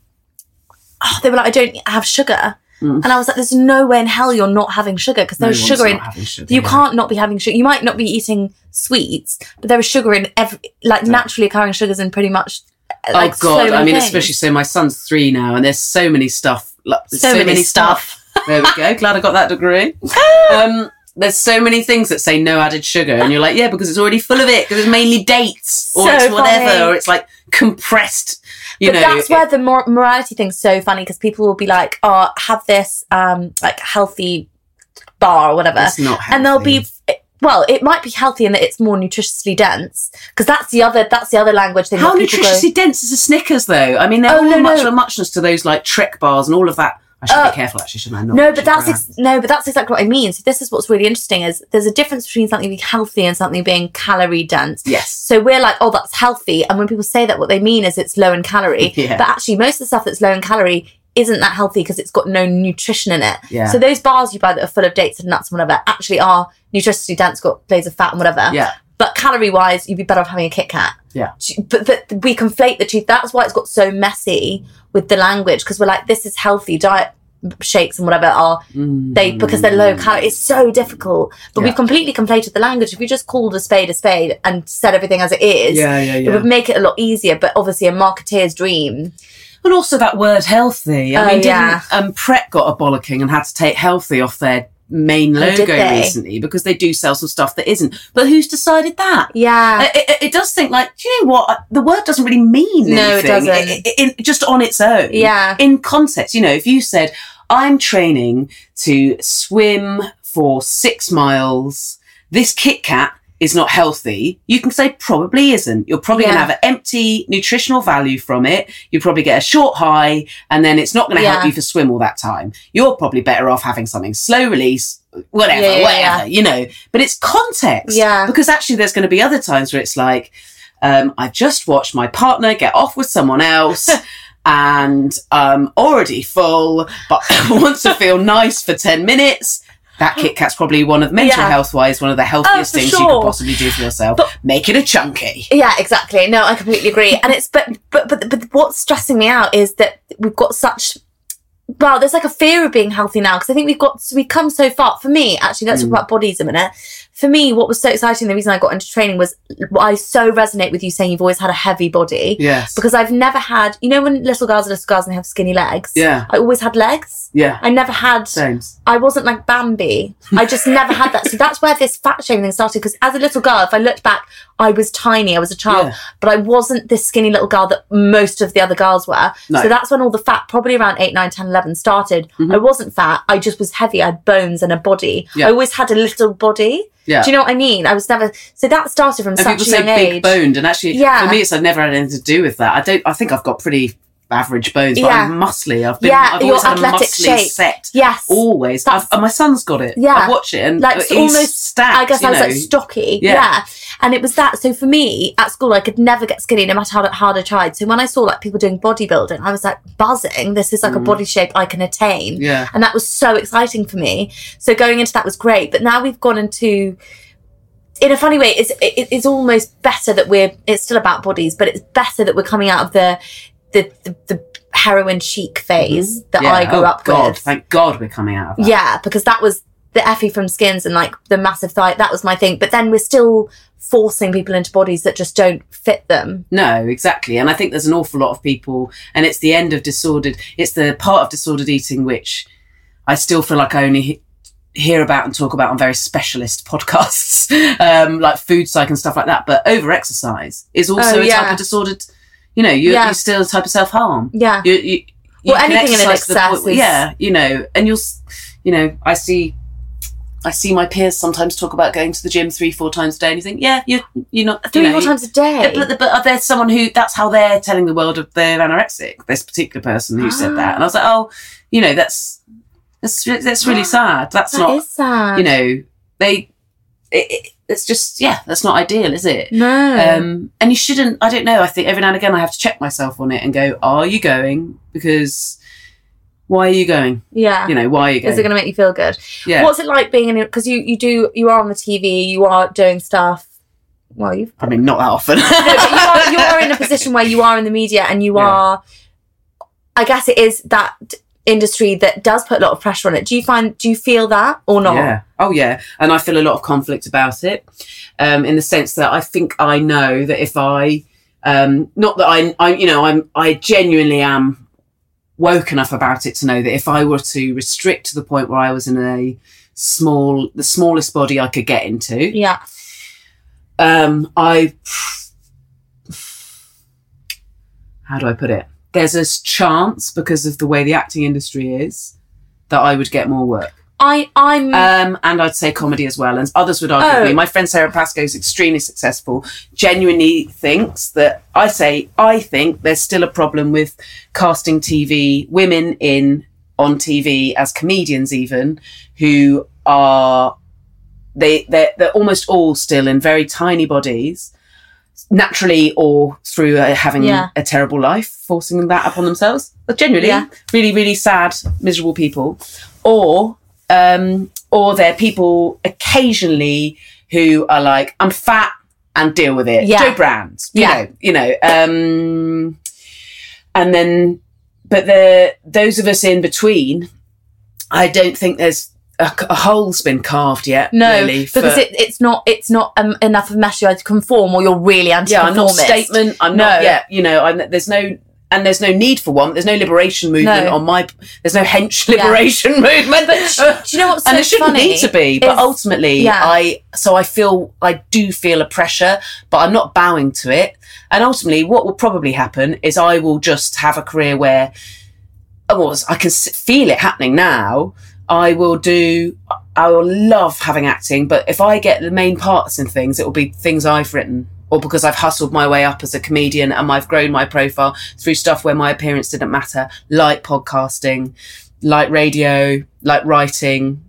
oh, they were like, I don't have sugar. Mm. And I was like, there's no way in hell you're not having sugar because there's one's sugar in. sugar, you yeah. can't not be having sugar. You might not be eating sweets, but there is sugar in every, like naturally occurring sugars in pretty much. uh, Like, oh God! so I mean, things. especially so. My son's three now, and there's so many stuff. There's So many stuff. there we go. Glad I got that degree. Um, there's so many things that say no added sugar, and you're like, yeah, because it's already full of it. Because it's mainly dates, or So it's whatever, funny. or it's like compressed. You but know, that's where the mor- morality thing's so funny because people will be like, "Oh, have this um like healthy bar or whatever," It's not and they'll be. Well, it might be healthy in that it's more nutritiously dense because that's the other that's the other language thing. How that people go- dense is a Snickers, though? I mean, they're Oh, all no, much no. of a muchness to those like trick bars and all of that. I should Uh, be careful, actually, shouldn't I? Not No, but that's ex- no, but that's exactly what I mean. So this is what's really interesting is there's a difference between something being healthy and something being calorie dense. yes. So we're like, oh, that's healthy, and when people say that, what they mean is it's low in calorie. Yeah. But actually, most of the stuff that's low in calorie isn't that healthy because it's got no nutrition in it. Yeah. So those bars you buy that are full of dates and nuts and whatever actually are nutritionally dense, got loads of fat and whatever. Yeah. But calorie wise, you'd be better off having a Kit Kat. Yeah. But that we conflate the two. That's why it's got so messy with the language because we're like, this is healthy diet shakes and whatever are they because they're low calorie. It's so difficult. But Mm. Yeah. we've completely conflated the language. If you just called a spade a spade and said everything as it is, Yeah, yeah, yeah. it would make it a lot easier. But obviously, a marketeer's dream. And also that word healthy. I Oh, mean, didn't yeah. um, Pret got a bollocking and had to take healthy off their main Oh, logo they? recently because they do sell some stuff that isn't. But who's decided that? Yeah. It, it, it does think like, do you know what? The word doesn't really mean No, it doesn't. I- I- in- just on its own. Yeah. In context, you know, if you said, I'm training to swim for six miles, this Kit Kat is not healthy, you can say probably isn't. You're probably going to have an empty nutritional value from it. You probably get a short high, and then it's not going to help you for swim all that time. You're probably better off having something slow release, whatever, Yeah, yeah, whatever, yeah. you know. But it's context. Yeah. Because actually, there's going to be other times where it's like, um, I've just watched my partner get off with someone else. And um, already full, but want to feel nice for ten minutes. That Kit Kat's probably one of mental Yeah. health wise one of the healthiest for things you sure. could possibly do for yourself. But- Make it a chunky. Yeah, exactly. No, I completely agree. And it's but but but but what's stressing me out is that we've got such well, there's like a fear of being healthy now because I think we've got we've come so far. For me, actually, let's Mm. talk about bodies a minute. For me, what was so exciting, the reason I got into training was I so resonate with you saying you've always had a heavy body Yes. because I've never had. You know when little girls are little girls and they have skinny legs. Yeah. I always had legs. Yeah. I never had. Same. I wasn't like Bambi. I just never had that. So that's where this fat shaming started. Because as a little girl, if I looked back, I was tiny. I was a child, Yeah. but I wasn't this skinny little girl that most of the other girls were. No. So that's when all the fat, probably around 8, 9, 10, 11, started. I wasn't fat. I just was heavy. I had bones and a body. Mm-hmm. Yeah. I always had a little body. Yeah. Do you know what I mean? I was never. So that started from and such people a say young big boned, and actually, Yeah. for me, it's I've never had anything to do with that. I don't. I think I've got pretty average bones, but Yeah. I'm muscly. I've been. Yeah, I've always had a athletic muscly shape. set. Yes. Always. And my son's got it. Yeah. I've watched it, and like he's almost stacked. I guess I was know. like stocky. Yeah. Yeah. And it was that. So for me at school, I could never get skinny no matter how hard I tried. So when I saw like people doing bodybuilding, I was like buzzing. This is like a body shape I can attain. Mm. Yeah. And that was so exciting for me. So going into that was great. But now we've gone into in a funny way, it's it, it's almost better that we're it's still about bodies, but it's better that we're coming out of the the the, the heroin chic phase that Mm-hmm. Yeah. I grew oh, up God, with. Thank God we're coming out of that. Yeah, because that was the Effie from Skins and like the massive thigh. That was my thing. But then we're still forcing people into bodies that just don't fit them. No, exactly. And I think there's an awful lot of people, and it's the end of disordered, it's the part of disordered eating which I still feel like I only he- hear about and talk about on very specialist podcasts, um, like food psych and stuff like that. But over exercise is also Oh, a type of disordered, you know, you're, Yeah. you're still a type of self harm. Yeah. You, you, you Well, anything in exercise the is- Yeah, you know, and you'll, you know, I see. I see my peers sometimes talk about going to the gym three, four times a day, and you think, yeah, you're you're not Three, you know, four times a day. yeah, but, but there's someone who that's how they're telling the world of they're anorexic. This particular person who said that, and I was like, oh, you know, that's that's that's really sad. That's That not, sad. you know, they. It, it, it's just yeah, that's not ideal, is it? No. Um, and you shouldn't. I don't know. I think every now and again I have to check myself on it and go, are you going? Because why are you going? yeah. You know, why are you going? is it going to make you feel good? yeah. What's it like being in it? Because you, you do, you are on the TV, you are doing stuff. Well, you've I mean, not that often. no, but you are, you are in a position where you are in the media and you Yeah. are i guess it is that industry that does put a lot of pressure on it do you find do you feel that or not Yeah. Oh, yeah. And I feel a lot of conflict about it, um, in the sense that I think I know that if I, um, not that I, I, you know, I'm, I genuinely am woke enough about it to know that if I were to restrict to the point where I was in a small, the smallest body I could get into, yeah um, I, how do I put it? There's a chance because of the way the acting industry is that I would get more work. i i'm Um, and I'd say comedy as well. And others would argue with Oh. me. My friend Sara Pascoe is extremely successful, genuinely thinks that I say, I think there's still a problem with casting TV, women in on TV as comedians, even who are, they, they're, they're almost all still in very tiny bodies. Naturally or through uh, having Yeah. a terrible life, forcing that upon themselves. But genuinely, Yeah. really, really sad, miserable people, or um, or they're people occasionally who are like, I'm fat and deal with it. Yeah. Jo Brands, you Yeah. know, you know, um, and then, but the those of us in between, I don't think there's a, a hole's been carved yet. No, really, because for- it, it's not it's not um, enough of a message to conform, or you're really yeah, I'm not anti-conformist. statement. I'm not No. yet. You know, I'm, there's no. And there's no need for one. There's no liberation movement No. on my. There's no hench Yeah. liberation movement. But do you know what's so and it shouldn't need to be. But ultimately, Yeah. I so I feel I do feel a pressure, but I'm not bowing to it. And ultimately, what will probably happen is I will just have a career where, oh, I can feel it happening now. I will do. I will love having acting, but if I get the main parts in things, it will be things I've written. Or because I've hustled my way up as a comedian and I've grown my profile through stuff where my appearance didn't matter, like podcasting, like radio, like writing,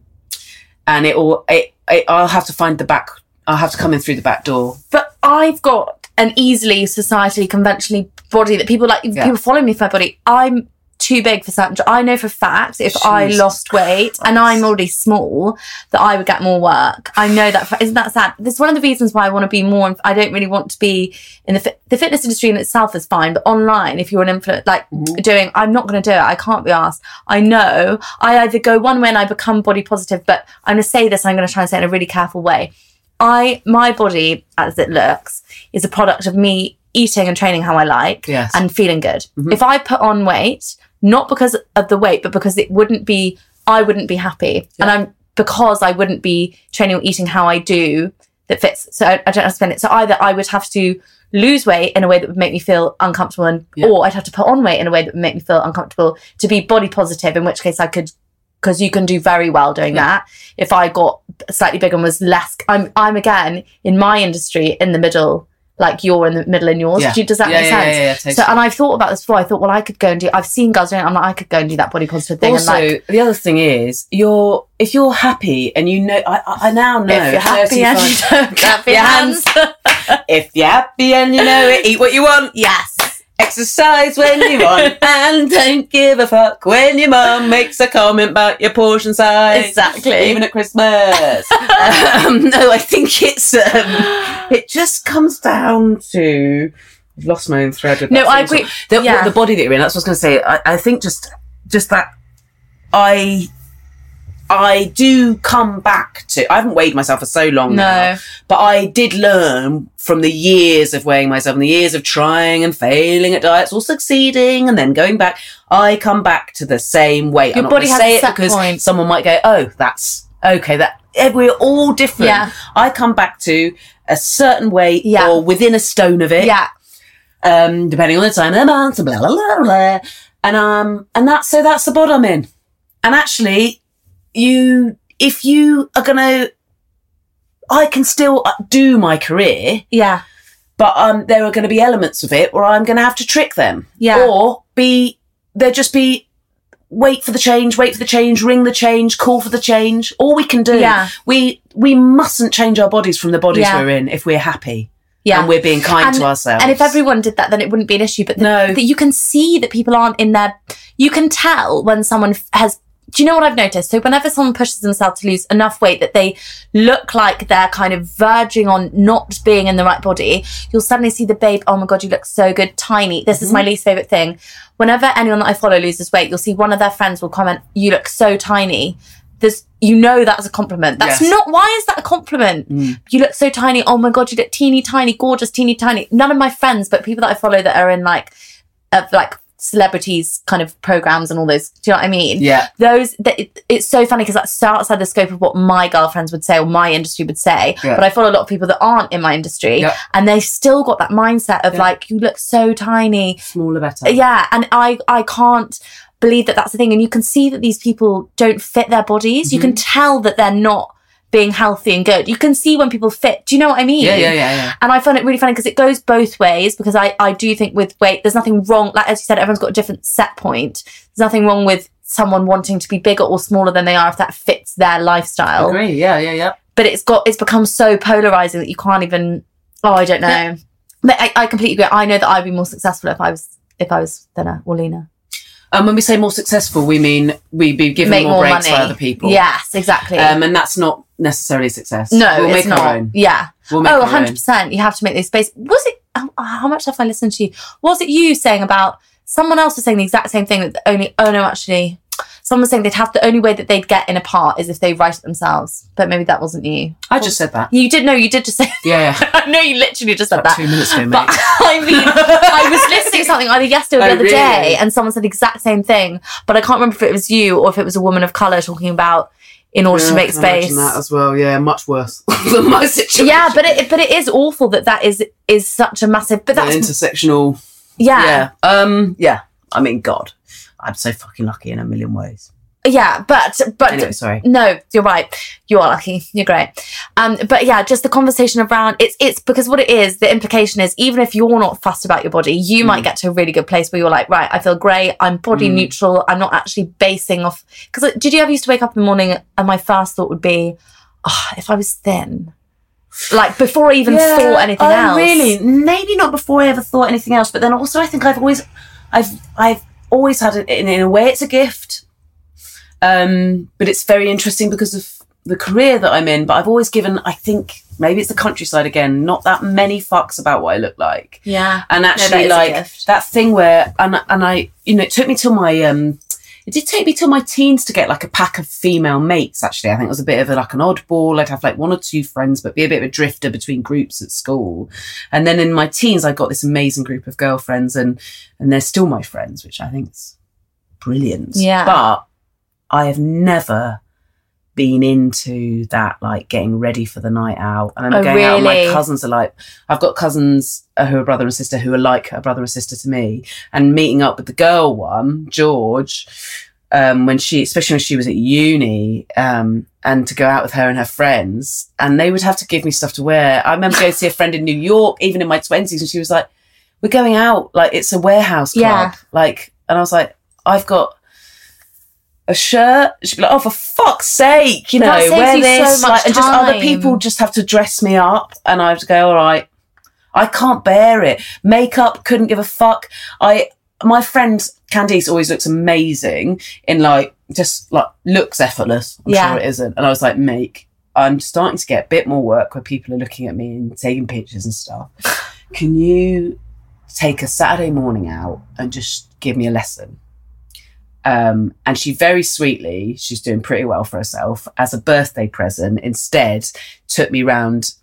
and it will. It, it, I'll have to find the back. I'll have to come in through the back door. But I've got an easily societally conventionally body that people like. Yeah. People follow me for my body. I'm too big for certain. I know for a fact if I lost weight and I'm already small, that I would get more work. I know that. For, isn't that sad? This is one of the reasons why I want to be more. I don't really want to be in the fit, the fitness industry in itself is fine, but online, if you're an influencer, like mm-hmm. doing, I'm not going to do it. I can't be asked. I know I either go one way and I become body positive, but I'm going to say this. I'm going to try and say it in a really careful way. I my body as it looks is a product of me eating and training how I like Yes. and feeling good. Mm-hmm. If I put on weight, not because of the weight, but because it wouldn't be I wouldn't be happy. And I'm because I wouldn't be training or eating how I do that fits. So I, I don't have to spend it. So either I would have to lose weight in a way that would make me feel uncomfortable and Yeah. or I'd have to put on weight in a way that would make me feel uncomfortable to be body positive, in which case I could because you can do very well doing Yeah. that. If I got slightly bigger and was less, I'm I'm again in my industry in the middle, like you're in the middle in yours. Yeah. Does that Yeah, make yeah, sense? yeah, yeah, So, and I've thought about this before. I thought, well, I could go and do. I've seen girls doing it. I'm like, I could go and do that body positive thing. Also, and like, the other thing is, you're if you're happy and you know, I, I now know. if you're happy and you don't clap your your hands. if you're happy and you know it, eat what you want, yes. Exercise when you want, and don't give a fuck when your mum makes a comment about your portion size. Exactly. Even at Christmas. um, no, I think it's um, it just comes down to. I've lost my own thread. With No, I agree. The, Yeah. the body that you're in. That's what I was going to say. I, I think just just that I I do come back to. I haven't weighed myself for so long now, No. but I did learn from the years of weighing myself and the years of trying and failing at diets or succeeding and then going back. I come back to the same weight. Your I'm body gonna has say it because point. someone might go, "Oh, that's okay." That eh, we're all different. Yeah. I come back to a certain weight Yeah. or within a stone of it Yeah. um, depending on the time of the month, and blah blah blah blah. And um, and that's so that's the bod I'm in. And actually, you if you are gonna, I can still uh, do my career, Yeah. but um, there are going to be elements of it where I'm going to have to trick them, Yeah. or be there just be. Wait for the change, wait for the change, ring the change, call for the change. All we can do. Yeah. We we mustn't change our bodies from the bodies Yeah. we're in if we're happy. Yeah. And we're being kind to ourselves. And if everyone did that, then it wouldn't be an issue. But the, No. that you can see that people aren't in their. You can tell when someone f- has. Do you know what I've noticed? So whenever someone pushes themselves to lose enough weight that they look like they're kind of verging on not being in the right body, you'll suddenly see the babe. Oh my god, you look so good, tiny. This Mm-hmm. is my least favorite thing. Whenever anyone that I follow loses weight, you'll see one of their friends will comment, "You look so tiny." There's, you know, that's a compliment. That's Yes. not. Why is that a compliment? You look so tiny. Oh my god, you look teeny tiny, gorgeous, teeny tiny. None of my friends, but people that I follow that are in like, of like celebrities kind of programs and all those. Do you know what I mean? Yeah. Those. That it, it's so funny because that's so outside the scope of what my girlfriends would say or my industry would say. Yeah. But I follow a lot of people that aren't in my industry, Yeah. and they've still got that mindset of Yeah. like, you look so tiny. smaller better. Yeah, and I I can't believe that that's the thing. And you can see that these people don't fit their bodies. You can Mm-hmm. tell that they're not being healthy and good. You can see when people fit. Do you know what I mean? Yeah, yeah, yeah, yeah. And I find it really funny because it goes both ways. Because I I do think with weight, there's nothing wrong. Like as you said, everyone's got a different set point. There's nothing wrong with someone wanting to be bigger or smaller than they are if that fits their lifestyle. Agree. Yeah, yeah, yeah. But it's got it's become so polarizing that you can't even. Oh, I don't know. But I, I completely agree. I know that I'd be more successful if I was if I was thinner or leaner. And when we say more successful, we mean we'd be given Make more, more breaks money. by other people. Yes, exactly. Um, and that's not necessarily success. no, we'll it's make not. our own. Yeah. We'll oh, our 100 own. percent. You have to make this space. Was it? How, much have I listened to you? Was it you saying about someone else was saying the exact same thing that the only? Oh no, actually, someone was saying they'd have the only way that they'd get in a part is if they write it themselves. But maybe that wasn't you. I just said that. You did know. You did just say. Yeah, yeah. I know you literally just said that. two minutes ago, But. I mean, I was listening to something either yesterday or the Oh, other really? day, and someone said the exact same thing. But I can't remember if it was you or if it was a woman of color talking about in order to make I can imagine space. That as well. Yeah, much worse than my situation. Yeah, but it but it is awful that that is is such a massive. But The that's intersectional. yeah, Yeah. Um. Yeah. I mean, God, I'm so fucking lucky in a million ways. Yeah. But but Anyway, sorry. no, you're right. You are lucky. You're great. Um, but yeah, just the conversation around it's it's because what it is. The implication is even if you're not fussed about your body, you Mm. might get to a really good place where you're like, right, I feel great. I'm body Mm. neutral. I'm not actually basing off. Because did you ever used to wake up in the morning and my first thought would be, oh, if I was thin. Like before I even thought anything oh, else. Really? Maybe not before I ever thought anything else, but then also I think I've always, I've, I've always had it. In, in a way, it's a gift. Um, but it's very interesting because of the career that I'm in. But I've always given, I think, maybe it's the countryside again, not that many fucks about what I look like. Yeah. And actually, is a like that thing where, and and I, you know, it took me till my um. It did take me till my teens to get like a pack of female mates. Actually, I think it was a bit of a, like an oddball. I'd have like one or two friends, but be a bit of a drifter between groups at school. And then in my teens, I got this amazing group of girlfriends, and and they're still my friends, which I think's brilliant. Yeah. But I have never been into that like getting ready for the night out. And I'm Oh, going out and my cousins are like I've got cousins uh, who are brother and sister who are like a brother and sister to me. And meeting up with the girl one George um when she especially when she was at uni um and to go out with her and her friends. And they would have to give me stuff to wear. I remember going to see a friend in New York even in my 20s and she was like we're going out like it's a warehouse club. Yeah. like and I was like I've got a shirt. She'd be like, "Oh, for fuck's sake, you know, wear so this." much like, and just other people just have to dress me up, and I have to go, "All right, I can't bear it." Makeup, couldn't give a fuck. I, my friend Candice always looks amazing in like just like looks effortless. I'm Yeah. sure it isn't, and I was like, "Make." I'm starting to get a bit more work where people are looking at me and taking pictures and stuff. Can you take a Saturday morning out and just give me a lesson? Um, and she very sweetly, she's doing pretty well for herself, as a birthday present, instead took me round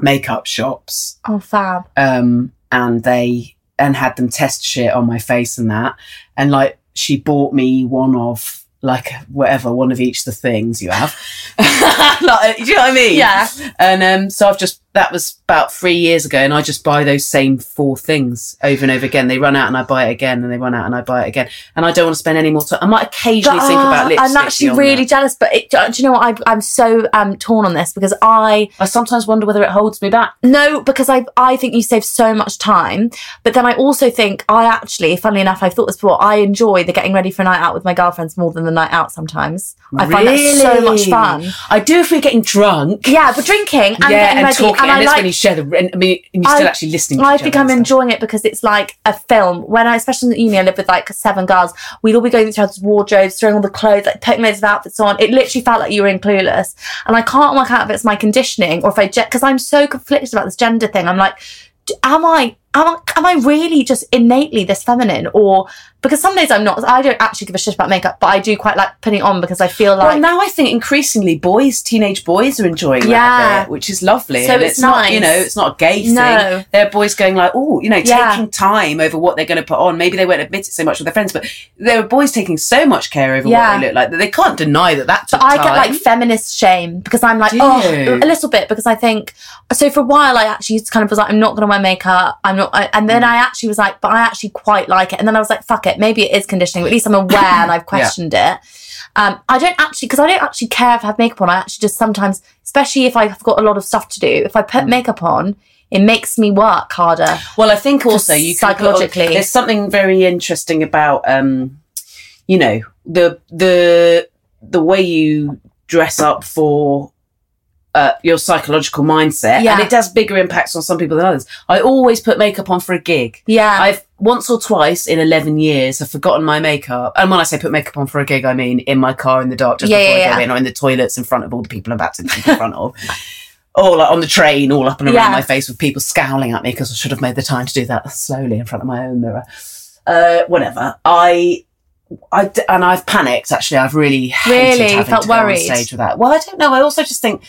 makeup shops Oh, fab. um, and they and had them test shit on my face and that. And like she bought me one of like whatever, one of each the things you have. like, do you know what I mean? Yeah. And um, so I've just that was about three years ago, and I just buy those same four things over and over again. They run out, and I buy it again, and they run out, and I buy it again. And I don't want to spend any more time. I might occasionally think ah, about lipstick. I'm actually really that. jealous, but it, do you know what? I, I'm so um, torn on this because I I sometimes wonder whether it holds me back. no, because I I think you save so much time, but then I also think I actually, funnily enough, I've thought this before. I enjoy the getting ready for a night out with my girlfriends more than the night out. Sometimes I find that so much fun. I do if we're getting drunk. Yeah, but drinking and yeah, getting and ready, talking, and and, I like when you share the. I mean, you're still I- actually listening. To I think I'm enjoying it because it's like a film. When I, especially in the uni, I lived with like seven girls. We'd all be going through each other's wardrobes, throwing all the clothes, like putting loads of outfits on. It literally felt like you were in Clueless. And I can't work out if it's my conditioning or if I, because I'm so conflicted about this gender thing. I'm like, am I, am I, am I really just innately this feminine? Or because some days I'm not. I don't actually give a shit about makeup, but I do quite like putting it on because I feel like. Well, now I think increasingly boys, teenage boys, are enjoying Yeah. bit, which is lovely. So and it's not, you know, it's not a gay thing. No. They're boys going like, oh, you know, Yeah. taking time over what they're going to put on. Maybe they won't admit it so much with their friends, but there are boys taking so much care over Yeah. what they look like that they can't deny that that took But I time. get like feminist shame because I'm like, Do oh, you? a little bit because I think so. For a while, I actually kind of was like, I'm not going to wear makeup. I'm not, I, and Mm. then I actually was like, but I actually quite like it. And then I was like, fuck it, maybe it is conditioning. But at least I'm aware and I've questioned it. Um, I don't actually because I don't actually care if I have makeup on. I actually just sometimes, especially if I've got a lot of stuff to do, if I Mm. put makeup on, it makes me work harder. Well, I think also you can put psychologically. there's something very interesting about um, you know, the the the way you dress up for uh, your psychological mindset, Yeah. and it does bigger impacts on some people than others. I always put makeup on for a gig. Yeah. I've once or twice in 11 years have forgotten my makeup. And when I say put makeup on for a gig, I mean in my car in the dark just Yeah, before yeah, I go in or in the toilets in front of all the people I'm about to be in front of. Or like on the train, all up and around my face with people scowling at me because I should have made the time to do that slowly in front of my own mirror. Uh, whatever. I, I d- and I've panicked. Actually, I've really hated Really? having Felt to go on worried? stage with that. Well, I don't know. I also just think,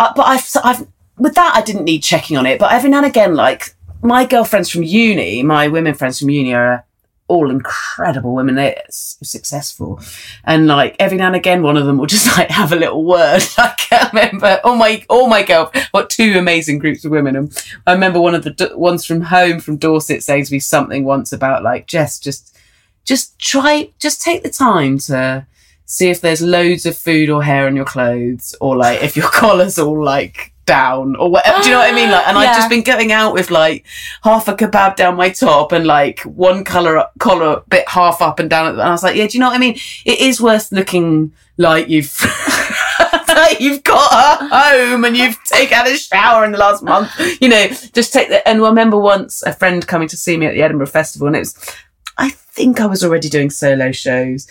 uh, but I've, I've with that I didn't need checking on it. But every now and again, like my girlfriends from uni, my women friends from uni are all incredible women. They're successful, and like every now and again, one of them will just like have a little word. I can't remember. All my all my girl, what two amazing groups of women. And I remember one of the ones from home from Dorset saying to me something once about like Jess, just just try, just take the time to see if there's loads of food or hair on your clothes, or like if your collar's all like down or whatever. Do you know what I mean? Like, and I've just been going out with like half a kebab down my top and like one collar up, collar bit half up and down. And I was like, yeah, do you know what I mean? It is worth looking like you've. like you've got her home and you've taken a shower in the last month, you know. Just take the. And I remember once a friend coming to see me at the Edinburgh Festival, and it was, I think I was already doing solo shows,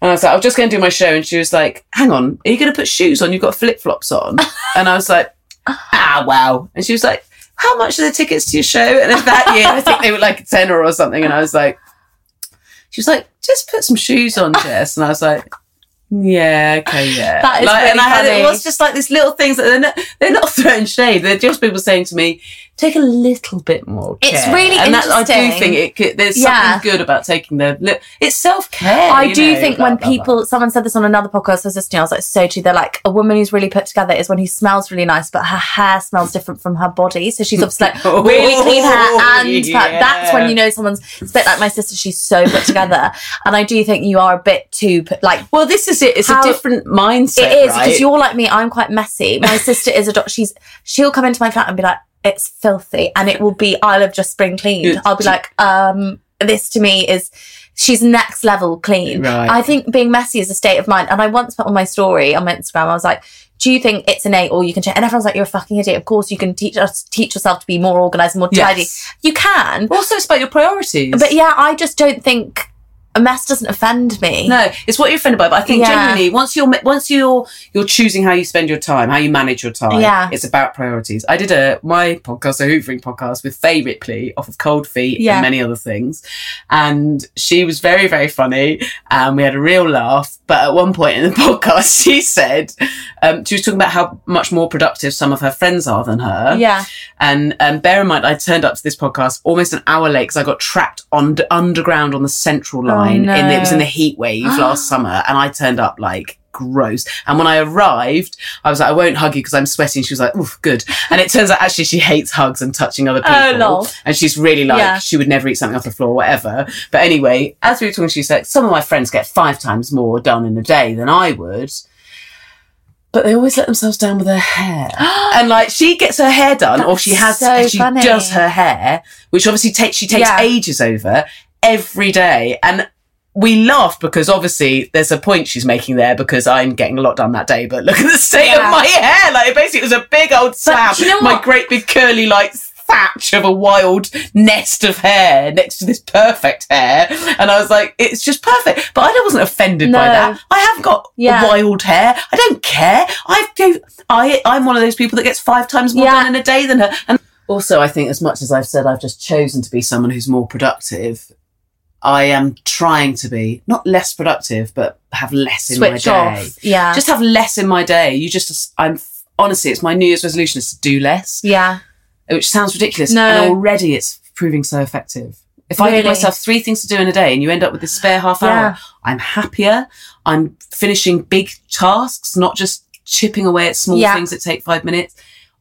and I was like, I was just going to do my show, and she was like, "Hang on, are you going to put shoes on? You've got flip flops on," and I was like, "Ah, wow," and she was like. How much are the tickets to your show? And that year, I think they were like a tenner or something. And I was like, she was like, just put some shoes on, Jess. And I was like, yeah, okay, yeah. That is like, and really I had, it was just like these little things that they're not, they're not throwing shade. They're just people saying to me, take a little bit more care. It's really and that, I do think it could, there's Yeah. something good about taking the, li- it's self care. I do think when people, someone said this on another podcast I was listening, I was like, so true. They're like, a woman who's really put together is one who smells really nice, but her hair smells different from her body. So she's obviously like oh, really clean hair and Yeah. that's when you know someone's, it's a bit like my sister, she's so put together. And I do think you are a bit too, put, like, well, this is it. It's How- a different mindset. it is right? because you're like me. I'm quite messy. My sister is a doc. She's she'll come into my flat and be like, "It's filthy," and it will be I'll have just spring cleaned. I'll be like, um, "This to me is." She's next level clean. Right. I think being messy is a state of mind. And I once put on my story on my Instagram, I was like, do you think it's innate or you can change? And everyone's like, you're a fucking idiot. Of course you can teach us, teach yourself to be more organized, more tidy. Yes. You can. Also, it's about your priorities. But yeah, I just don't think a mess doesn't offend me. No, it's what you're offended by. But I think Yeah. genuinely, once you're once you're you're choosing how you spend your time, how you manage your time, Yeah. it's about priorities. I did a my podcast, a Hoovering podcast, with Fay Ripley off of Cold Feet Yeah. and many other things, and she was very very funny, and we had a real laugh. But at one point in the podcast, she said um, she was talking about how much more productive some of her friends are than her. Yeah. And um, bear in mind, I turned up to this podcast almost an hour late because I got trapped on underground on the central line. No. and it was in the heat wave last summer, and I turned up like gross. And when I arrived, I was like, I won't hug you because I'm sweating. She was like, oof, good. And it turns out actually she hates hugs and touching other oh, people. Oh, lol. And she's really like, Yeah. she would never eat something off the floor, whatever. But anyway, as we were talking, she said, some of my friends get five times more done in a day than I would. But they always let themselves down with their hair. and like she gets her hair done or she has so she funny. does her hair, which obviously takes she takes Yeah. ages over every day. And we laugh because obviously there's a point she's making there because I'm getting a lot done that day, but look at the state Yeah. of my hair. Like it basically it was a big old slab. you know my great big curly like thatch of a wild nest of hair next to this perfect hair. And I was like, it's just perfect. But I wasn't offended by that. I have got Yeah. wild hair. I don't care. I go I I'm one of those people that gets five times more Yeah. done in a day than her. And also I think as much as I've said I've just chosen to be someone who's more productive, I am trying to be not less productive, but have less in Switch my day. off. Yeah. Just have less in my day. You just I'm honestly it's my New Year's resolution is to do less yeah. which sounds ridiculous. No. And already it's proving so effective. If I give myself three things to do in a day and you end up with this spare half Yeah. hour, I'm happier. I'm finishing big tasks, not just chipping away at small Yeah. things that take five minutes.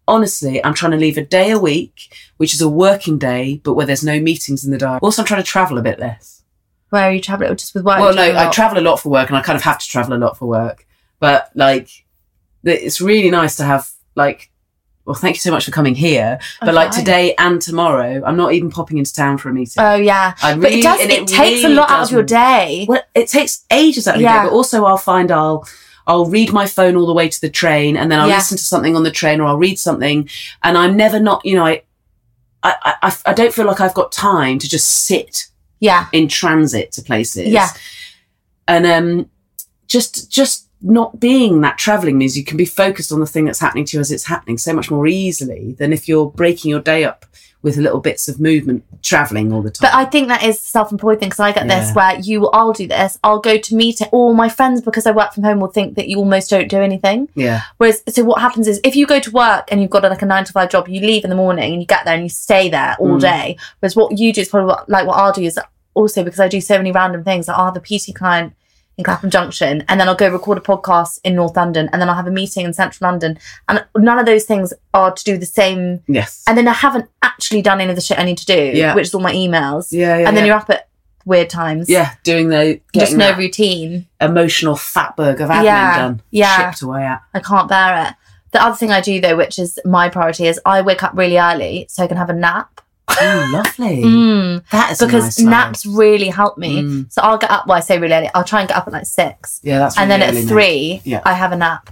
Honestly, I'm trying to leave a day a week, which is a working day, but where there's no meetings in the diary. Also, I'm trying to travel a bit less. Where are you traveling? Just with work? well, no, I travel a lot for work and I kind of have to travel a lot for work. But like, it's really nice to have like, well, thank you so much for coming here. But like today and tomorrow, I'm not even popping into town for a meeting. Oh yeah. But it does. It, it takes really a lot out of your day. well, it takes ages out of your Yeah. day, but also I'll find I'll I'll read my phone all the way to the train and then I'll Yeah. listen to something on the train or I'll read something and I'm never not, you know, I, I, I, I don't feel like I've got time to just sit Yeah. in transit to places. Yeah. And um, just just not being that traveling means you can be focused on the thing that's happening to you as it's happening so much more easily than if you're breaking your day up with little bits of movement traveling all the time. But I think that is self-employed thing because I get Yeah. this where you, I'll do this. I'll go to meet All my friends, because I work from home, will think that you almost don't do anything. yeah. Whereas, so what happens is if you go to work and you've got like a nine to five job, you leave in the morning and you get there and you stay there all Mm. day. Whereas what you do is probably what, like what I'll do is also because I do so many random things. Like I'll have a PT client in Clapham Junction and then I'll go record a podcast in North London and then I'll have a meeting in Central London. And none of those things are to do the same. Yes. And then I haven't actually done any of the shit I need to do, Yeah. which is all my emails. yeah, yeah. and then yeah. you're up at weird times. yeah, doing the Just no routine. emotional fatberg of admin Yeah, done, yeah. shipped away at. I can't bear it. The other thing I do though, which is my priority, is I wake up really early so I can have a nap. Oh, lovely. Mm. That is Because nice naps really help me. Mm. So I'll get up. Well, I say really early. I'll try and get up at like six, Yeah, that's and then really at three, Yeah. I have a nap.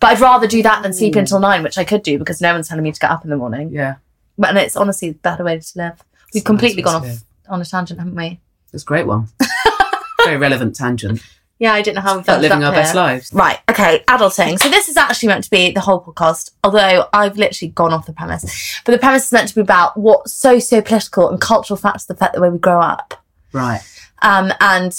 But I'd rather do that than sleep until nine, which I could do because no one's telling me to get up in the morning. Yeah, But and it's honestly the better way to live. We've It's completely nice gone off on a tangent, haven't we? it's a great one. Very relevant tangent. Yeah, I don't know how we've About living our best lives. Right, okay, adulting. So this is actually meant to be the whole podcast, although I've literally gone off the premise. But the premise is meant to be about what so, so political and cultural factors affect the way we grow up. Right. Um, and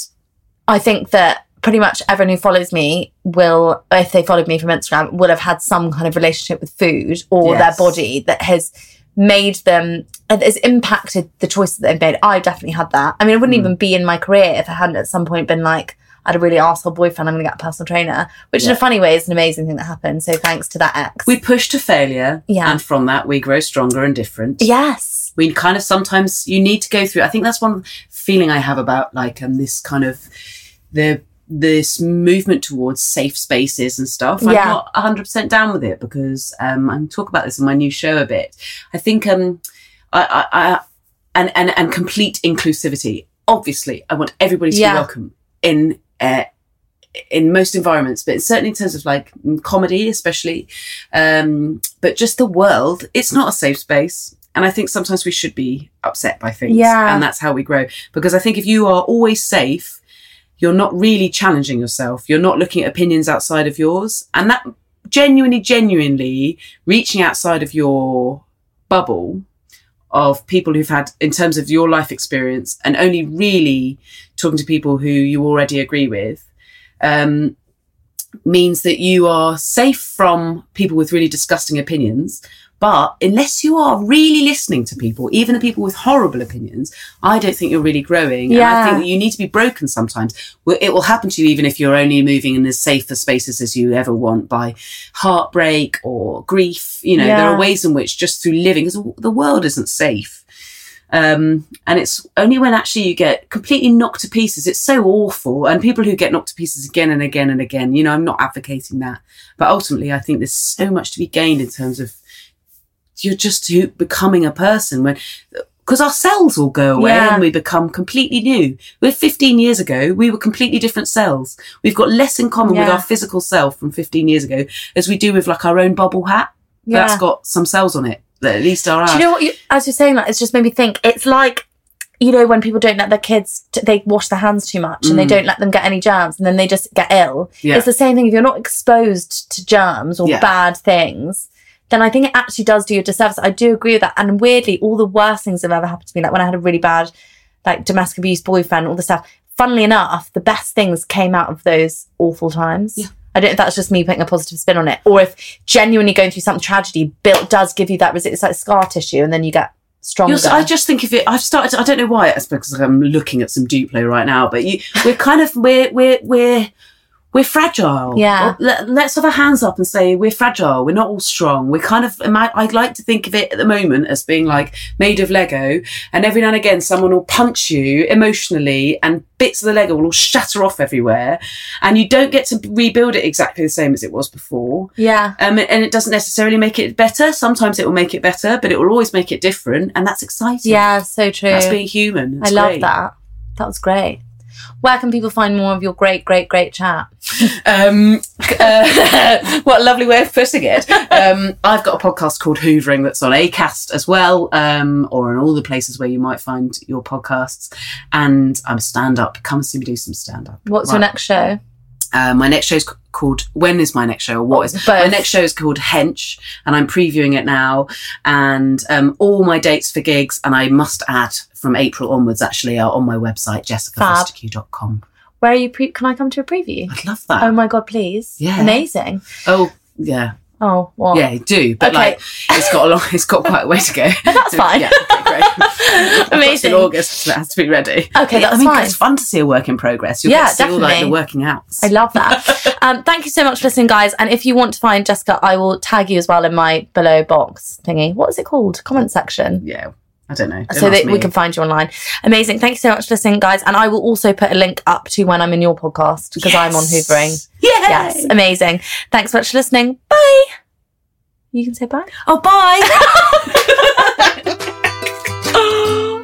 I think that pretty much everyone who follows me will, if they followed me from Instagram, will have had some kind of relationship with food or Yes. their body that has made them, has impacted the choices that they've made. I definitely had that. I mean, I wouldn't Mm. even be in my career if I hadn't at some point been like, I had a really arsehole boyfriend, I'm going to get a personal trainer, which in a funny way is an amazing thing that happened. So thanks to that ex. We push to failure, Yeah. and from that we grow stronger and different. yes. we kind of sometimes you need to go through i think that's one feeling i have about like um this kind of the this movement towards safe spaces and stuff i'm Yeah. not 100% down with it because um i'm talk about this in my new show a bit i think um i i, I and, and and complete inclusivity obviously i want everybody to Yeah. be welcome in uh, in most environments, but certainly in terms of like comedy, especially, um, but just the world, it's not a safe space. And I think sometimes we should be upset by things. Yeah. And that's how we grow. Because I think if you are always safe, you're not really challenging yourself. You're not looking at opinions outside of yours. And that genuinely, genuinely reaching outside of your bubble of people who've had, in terms of your life experience, and only really talking to people who you already agree with, um, means that you are safe from people with really disgusting opinions. But unless you are really listening to people, even the people with horrible opinions, I don't think you're really growing. And I think that you need to be broken sometimes. It will happen to you even if you're only moving in as safe a spaces as you ever want by heartbreak or grief. You know, there are ways in which just through living, because the world isn't safe. Um, and it's only when actually you get completely knocked to pieces. It's so awful. And people who get knocked to pieces again and again and again, you know, I'm not advocating that. But ultimately, I think there's so much to be gained in terms of you're just becoming a person when, because our cells will go away Yeah. and we become completely new. We're 15 years ago, we were completely different cells. We've got less in common with our physical self from 15 years ago as we do with like our own bubble hat. Yeah. That's got some cells on it at least are Do you know what? You, as you're saying that, it's just made me think. It's like, you know, when people don't let their kids, t- they wash their hands too much and they Mm. don't let them get any germs, and then they just get ill. Yeah. It's the same thing. If you're not exposed to germs or Yeah. bad things, then I think it actually does do you a disservice. I do agree with that. And weirdly, all the worst things that have ever happened to me, like when I had a really bad, like domestic abuse boyfriend, all the stuff. Funnily enough, the best things came out of those awful times. Yeah. I don't know if that's just me putting a positive spin on it, or if genuinely going through some tragedy built does give you that it's like scar tissue, and then you get stronger. I just think of it. I've started. I don't know why. It's because I'm looking at some Duplo right now. But you, we're kind of we're we're we're we're fragile. Yeah. Let, let's have our hands up and say we're fragile. We're not all strong. We're kind of. I'd like to think of it at the moment as being like made of Lego, and every now and again someone will punch you emotionally, and bits of the Lego will all shatter off everywhere, and you don't get to rebuild it exactly the same as it was before. yeah, Um, and it doesn't necessarily make it better. Sometimes it will make it better, but it will always make it different, and that's exciting. yeah, so true. That's being human. I love great. that. That was great. Where can people find more of your great, great, great chat? Um, uh, what a lovely way of putting it. Um, I've got a podcast called Hoovering that's on Acast as well, um, or in all the places where you might find your podcasts. And I'm stand up. Come see me do some stand up. What's your next show? Uh, my next show is called When is my next show? Or what is Both. my next show is called Hench, and I'm previewing it now. And um, all my dates for gigs, and I must add from April onwards, actually, are on my website jessicafostekew.com. Where are you? Pre- can I come to a preview? I'd love that. Oh my god, please! Yeah. amazing. oh yeah, Oh, what? yeah, I do. But Okay. like, it's got a long, it's got quite a way to go. That's fine. yeah, okay, great. Amazing. till August, so it has to be ready. Okay, that's I mean, fine. it's fun to see a work in progress. You'll Yeah, see all like the working outs. I love that. um, thank you so much for listening, guys. And if you want to find Jessica, I will tag you as well in my below box thingy. What is it called? Comment section. yeah, I don't know. Don't so ask that we can find you online. Amazing. Thank you so much for listening, guys. And I will also put a link up to when I'm in your podcast because I'm on Hoovering. Yay! Yes, amazing. Thanks so much for listening. Bye. You can say bye. Oh, bye.